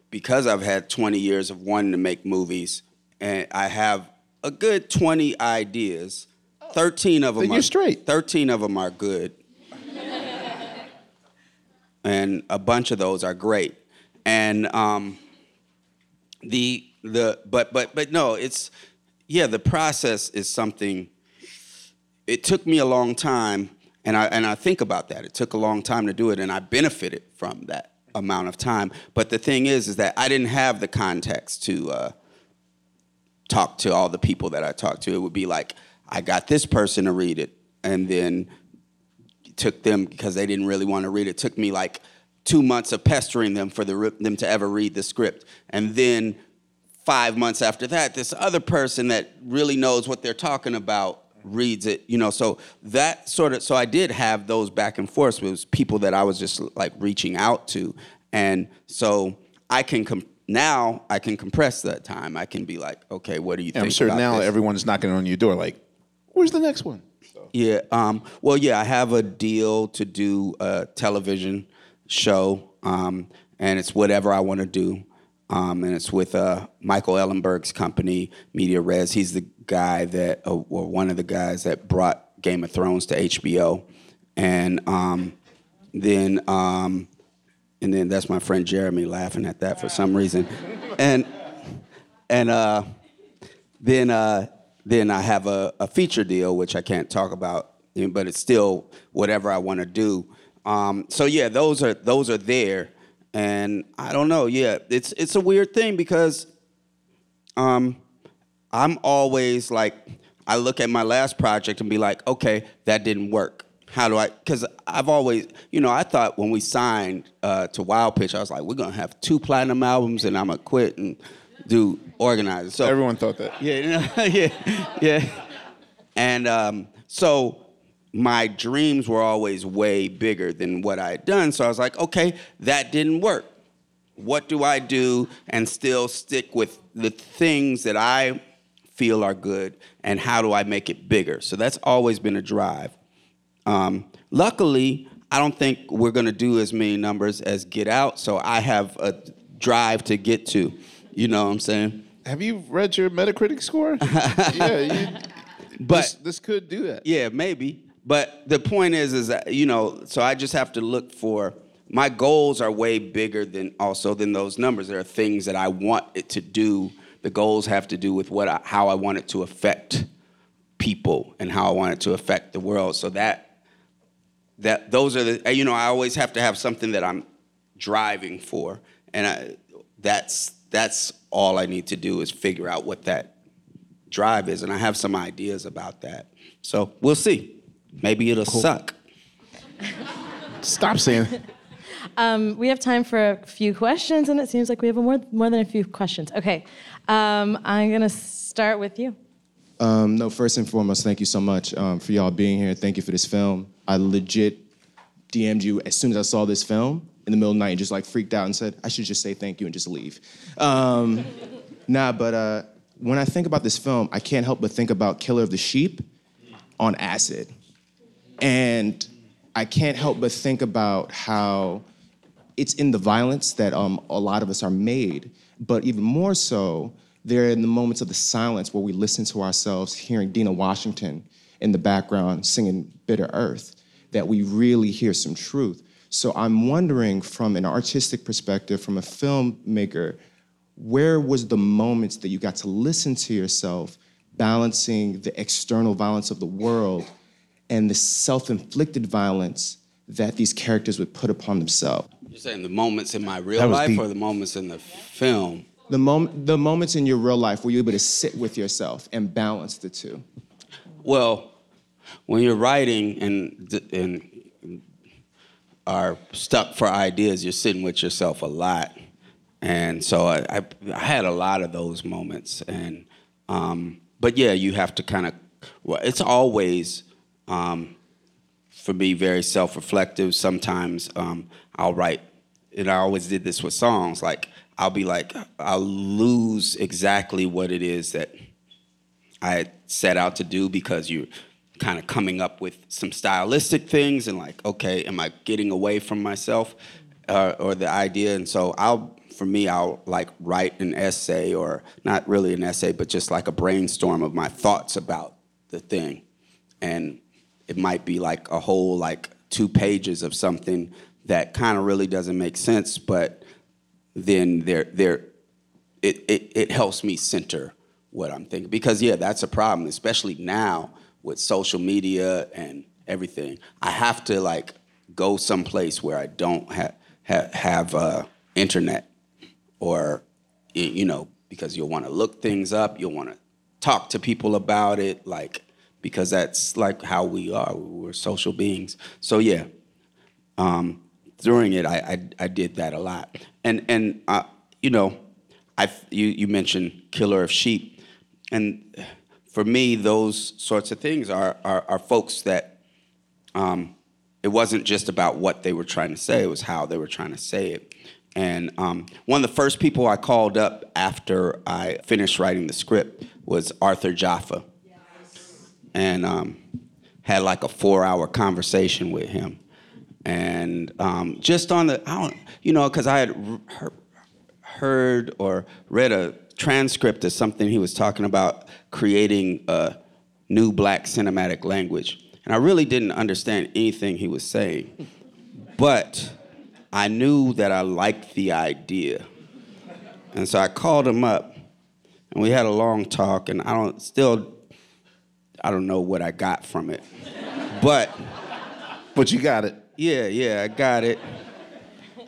because I've had 20 years of wanting to make movies, and I have a good 20 ideas. 13 of them Then are you're straight. 13 of them are good. and a bunch of those are great. And um, the the but but but no, it's yeah, the process is something it took me a long time and I and I think about that. It took a long time to do it and I benefited from that amount of time. But the thing is is that I didn't have the context to uh, talk to all the people that I talked to. It would be like I got this person to read it and then took them because they didn't really want to read it. Took me like two months of pestering them for the, them to ever read the script, and then five months after that, this other person that really knows what they're talking about reads it. You know, so that sort of so I did have those back and forths with people that I was just like reaching out to, and so I can. Com- now I can compress that time. I can be like, okay, what do you think? I'm sure now this? everyone's knocking on your door like, where's the next one? Yeah. Um, well, yeah, I have a deal to do a television show, um, and it's whatever I want to do. Um, and it's with uh, Michael Ellenberg's company, Media Res. He's the guy that, uh, or one of the guys that brought Game of Thrones to HBO. And um, then um, and then that's my friend Jeremy laughing at that for some reason, and and uh, then uh, then I have a, a feature deal which I can't talk about, but it's still whatever I want to do. Um, so yeah, those are those are there, and I don't know. Yeah, it's it's a weird thing because um, I'm always like I look at my last project and be like, okay, that didn't work. How do I? Because I've always, you know, I thought when we signed uh, to Wild Pitch, I was like, we're gonna have two platinum albums, and I'm gonna quit and do organizer. So Everyone thought that. yeah, yeah, yeah. And um, so my dreams were always way bigger than what I had done. So I was like, okay, that didn't work. What do I do and still stick with the things that I feel are good, and how do I make it bigger? So that's always been a drive. Um, luckily, I don't think we're going to do as many numbers as Get Out, so I have a drive to get to. You know what I'm saying? Have you read your Metacritic score? yeah, you, But this, this could do that. Yeah, maybe. But the point is, is that you know, so I just have to look for. My goals are way bigger than also than those numbers. There are things that I want it to do. The goals have to do with what I, how I want it to affect people and how I want it to affect the world. So that that those are the uh, you know I always have to have something that I'm driving for, and I, that's that's all I need to do is figure out what that drive is, and I have some ideas about that. So we'll see. Maybe it'll suck. Stop saying. Um, we have time for a few questions, and it seems like we have more, more than a few questions. Okay, um, I'm going to start with you. Um, no, first and foremost, thank you so much um, for y'all being here. Thank you for this film. I legit DM'd you as soon as I saw this film in the middle of the night and just like freaked out and said, I should just say thank you and just leave. Um, nah, but uh, when I think about this film, I can't help but think about Killer of the Sheep on acid. And I can't help but think about how it's in the violence that um, a lot of us are made, but even more so, they're in the moments of the silence where we listen to ourselves hearing Dinah Washington in the background singing Bitter Earth, that we really hear some truth. So I'm wondering from an artistic perspective, from a filmmaker, where was the moments that you got to listen to yourself balancing the external violence of the world and the self-inflicted violence that these characters would put upon themselves? You're saying the moments in my real life deep. or the moments in the film? The, mom- the moments in your real life where you're able to sit with yourself and balance the two. Well, when you're writing and and are stuck for ideas, you're sitting with yourself a lot, and so I, I, I had a lot of those moments. And um, but yeah, you have to kind of. Well, it's always um, for me very self-reflective. Sometimes um, I'll write, and I always did this with songs. Like I'll be like, I'll lose exactly what it is that I set out to do because you're kind of coming up with some stylistic things and like, okay, am I getting away from myself uh, or the idea? And so I'll, for me, I'll like write an essay or not really an essay, but just like a brainstorm of my thoughts about the thing. And it might be like a whole like two pages of something that kind of really doesn't make sense, but then there there it, it it helps me center what I'm thinking because yeah, that's a problem, especially now with social media and everything. I have to like go someplace where I don't have ha- have uh, internet or you know because you'll want to look things up, you'll want to talk to people about it, like because that's like how we are. We're social beings. So yeah, um, during it, I, I I did that a lot, and and uh, you know, I you you mentioned Killer of Sheep, and for me, those sorts of things are are, are folks that um, it wasn't just about what they were trying to say; it was how they were trying to say it. And um, one of the first people I called up after I finished writing the script was Arthur Jafa, and um, had like a four-hour conversation with him, and um, just on the, I don't, you know, because I had heard or read a transcript of something he was talking about creating a new black cinematic language. And I really didn't understand anything he was saying. But I knew that I liked the idea. And so I called him up and we had a long talk and I don't still I don't know what I got from it. But But you got it. yeah, yeah, I got it.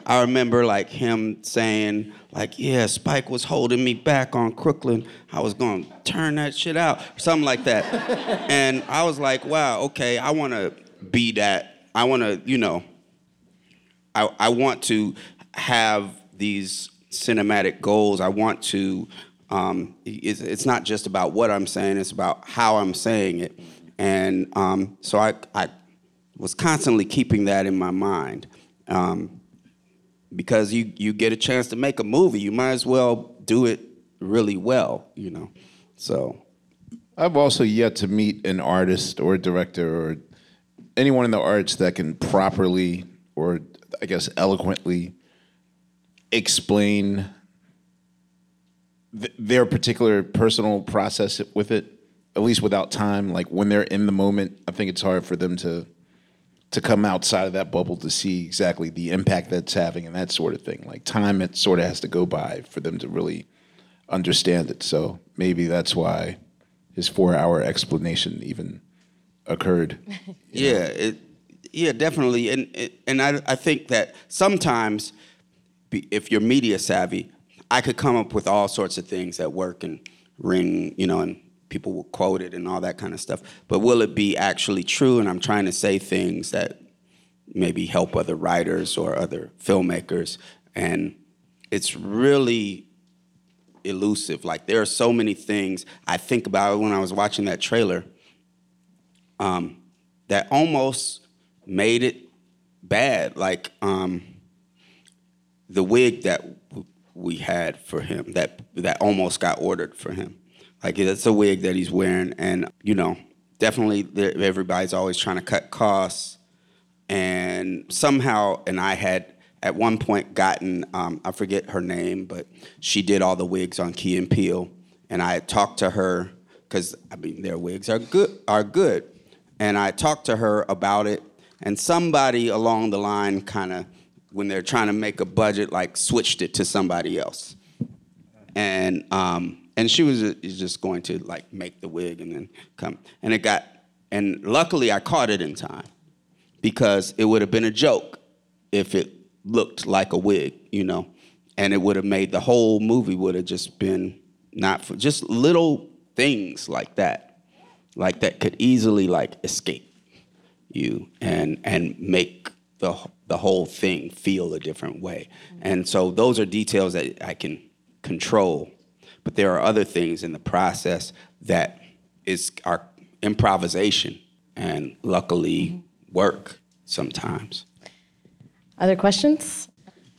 I remember like him saying, like, yeah, Spike was holding me back on Crooklyn. I was gonna turn that shit out, something like that. and I was like, wow, okay, I wanna be that. I wanna, you know, I, I want to have these cinematic goals. I want to, um, it's, it's not just about what I'm saying, it's about how I'm saying it. And um, so I, I was constantly keeping that in my mind. Um, because you, you get a chance to make a movie, you might as well do it really well, you know. So I've also yet to meet an artist or a director or anyone in the arts that can properly or I guess eloquently explain th- their particular personal process with it, at least without time. Like when they're in the moment, I think it's hard for them to to come outside of that bubble to see exactly the impact that's having and that sort of thing. Like time, it sort of has to go by for them to really understand it. So maybe that's why his four-hour explanation even occurred. Yeah, it, yeah, definitely, and and I I think that sometimes, if you're media savvy, I could come up with all sorts of things that work and ring, you know, and people will quote it and all that kind of stuff. But will it be actually true? And I'm trying to say things that maybe help other writers or other filmmakers, and it's really elusive. Like there are so many things I think about when I was watching that trailer um, that almost made it bad. Like um, the wig that we had for him, that that almost got ordered for him. Like that's a wig that he's wearing, and you know, definitely everybody's always trying to cut costs, and somehow, and I had at one point gotten um, I forget her name, but she did all the wigs on Key and Peele, and I had talked to her because I mean their wigs are good are good, and I talked to her about it, and somebody along the line kind of when they're trying to make a budget like switched it to somebody else, and um, and she was just going to like make the wig and then come, and it got, and luckily I caught it in time because it would have been a joke if it looked like a wig, you know, and it would have made the whole movie would have just been not for just little things like that, like that could easily like escape you and and make the the whole thing feel a different way. And so those are details that I can control, but there are other things in the process that is our improvisation and luckily work sometimes. Other questions?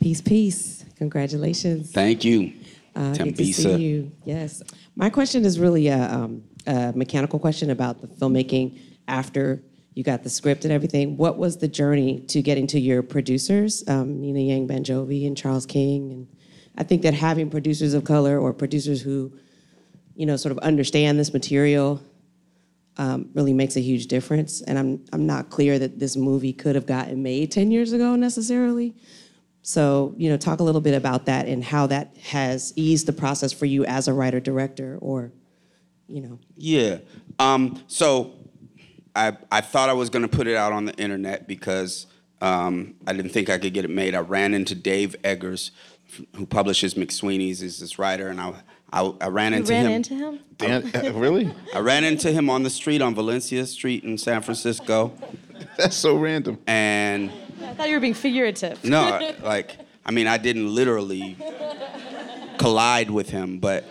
Peace, peace. Congratulations. Thank you, Uh, good to see you. Yes. My question is really a, um, a mechanical question about the filmmaking after you got the script and everything. What was the journey to getting to your producers, um, Nina Yang Bongiovi and Charles King? And I think that having producers of color or producers who, you know, sort of understand this material um, really makes a huge difference. And I'm, I'm not clear that this movie could have gotten made 10 years ago necessarily. So, you know, talk a little bit about that and how that has eased the process for you as a writer director or, you know. Yeah. Um, so I I thought I was gonna put it out on the internet because um, I didn't think I could get it made. I ran into Dave Eggers, who publishes McSweeney's, is this writer, and I I, I ran You into ran him. into him? Dan, uh, really? I ran into him on the street on Valencia Street in San Francisco, That's so random. and I thought you were being figurative. no, like I mean, I didn't literally collide with him, but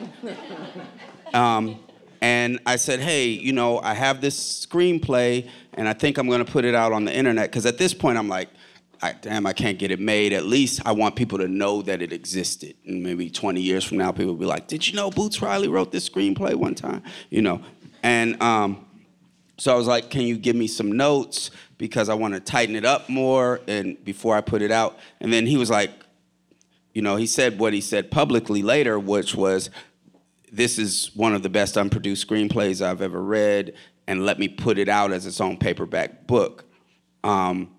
um, and I said, hey, you know, I have this screenplay, and I think I'm gonna put it out on the internet because at this point I'm like. I, damn, I can't get it made. At least I want people to know that it existed. And maybe 20 years from now, people will be like, "Did you know Boots Riley wrote this screenplay one time?" You know, and um, so I was like, "Can you give me some notes because I want to tighten it up more and before I put it out?" And then he was like, "You know," he said what he said publicly later, which was, "This is one of the best unproduced screenplays I've ever read, and let me put it out as its own paperback book." Um,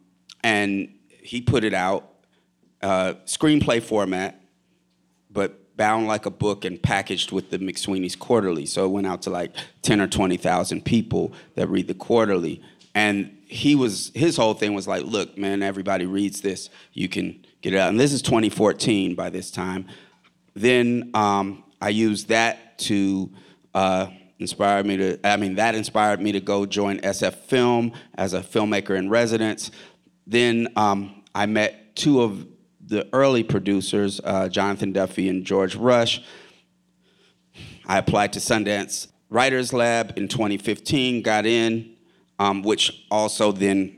and he put it out, uh, screenplay format, but bound like a book and packaged with the McSweeney's Quarterly. So it went out to like 10 or 20,000 people that read the Quarterly. And he was, his whole thing was like, look, man, everybody reads this. You can get it out. And this is 2014 by this time. Then um, I used that to uh, inspire me to, I mean, that inspired me to go join SF Film as a filmmaker in residence. Then um, I met two of the early producers, uh, Jonathan Duffy and George Rush. I applied to Sundance Writers Lab in 2015, got in, um, which also then,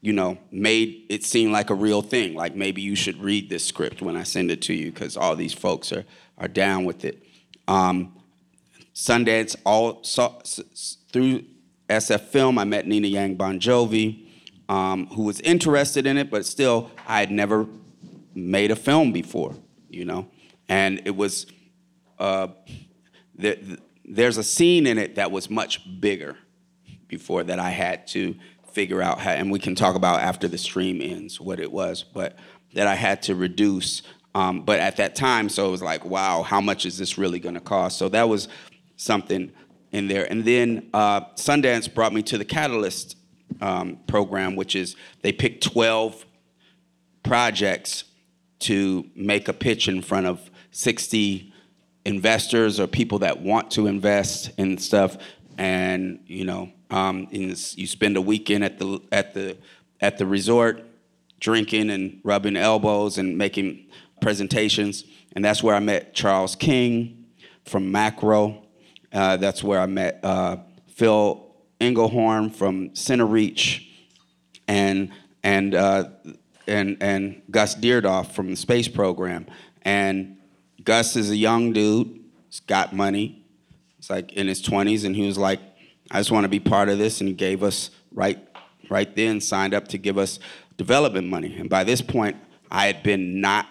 you know, made it seem like a real thing. Like maybe you should read this script when I send it to you because all these folks are are down with it. Um, Sundance all saw, through SF Film. I met Nina Yang Bongiovi, um, who was interested in it, but still I had never made a film before, you know, and it was. Uh, the, there's a scene in it that was much bigger before that I had to figure out how, and we can talk about after the stream ends what it was, but that I had to reduce. Um, but at that time, so it was like, wow, how much is this really going to cost? So that was something in there. And then uh, Sundance brought me to the Catalyst um, program, which is they pick 12 projects to make a pitch in front of 60 investors or people that want to invest in stuff. And you know, um, you spend a weekend at the at the at the resort, drinking and rubbing elbows and making presentations. And that's where I met Charles King from Macro. Uh, that's where I met uh, Phil Engelhorn from Cinereach, and and uh, and and Gus Deardoff from the space program. And Gus is a young dude. He's got money. He's like in his 20s, and he was like, "I just want to be part of this." And he gave us right right then signed up to give us development money. And by this point, I had been not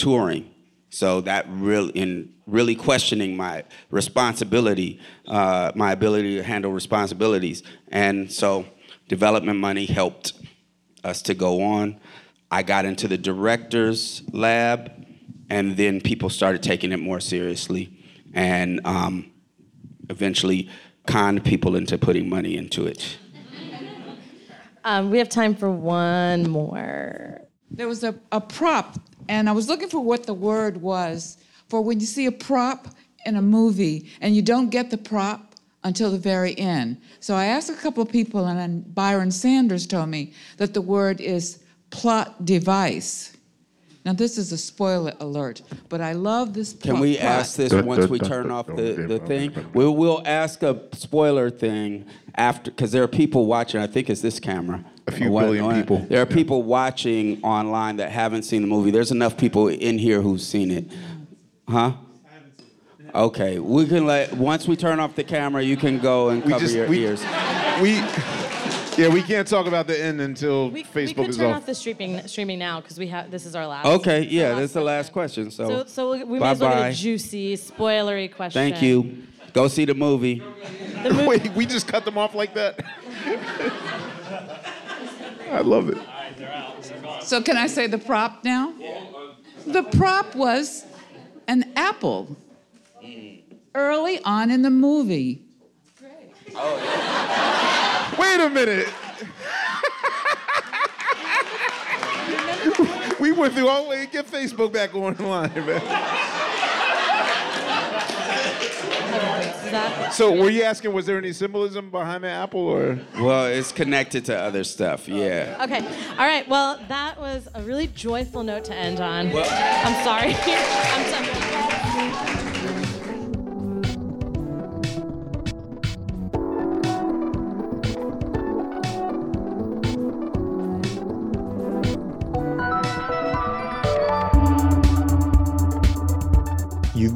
touring, so that really in really questioning my responsibility, uh, my ability to handle responsibilities, and so development money helped us to go on. I got into the director's lab, and then people started taking it more seriously, and um, eventually conned people into putting money into it. Um, we have time for one more. There was a, a prop, and I was looking for what the word was for when you see a prop in a movie and you don't get the prop until the very end. So I asked a couple of people, and then Byron Sanders told me that the word is plot device. Now this is a spoiler alert, but I love this. Can we ask this once we turn off the, the thing? We'll, we'll ask a spoiler thing after, because there are people watching. I think it's this camera. A few one, billion people. There are yeah. people watching online that haven't seen the movie. There's enough people in here who've seen it, huh? Okay, we can let once we turn off the camera, you can go and cover just, your we, ears. We yeah, we can't talk about the end until we, Facebook we could is turn off. off the streaming streaming now because we have this is our last. Okay, yeah, this is the last question. So, so, so we may as well get a juicy, spoilery question. Thank you. Go see the movie. The movie. Wait, we just cut them off like that. I love it. So can I say the prop now? The prop was an apple early on in the movie. Oh, Yeah. Wait a minute. we went through all the way to get Facebook back online, man. So, were you asking, was there any symbolism behind the apple, or? Well, it's connected to other stuff. Yeah. Okay. All right. Well, that was a really joyful note to end on. Well, I'm sorry. I'm sorry.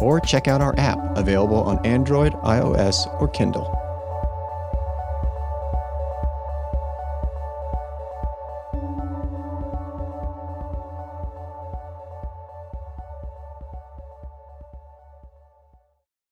or check out our app available on Android, iOS, or Kindle.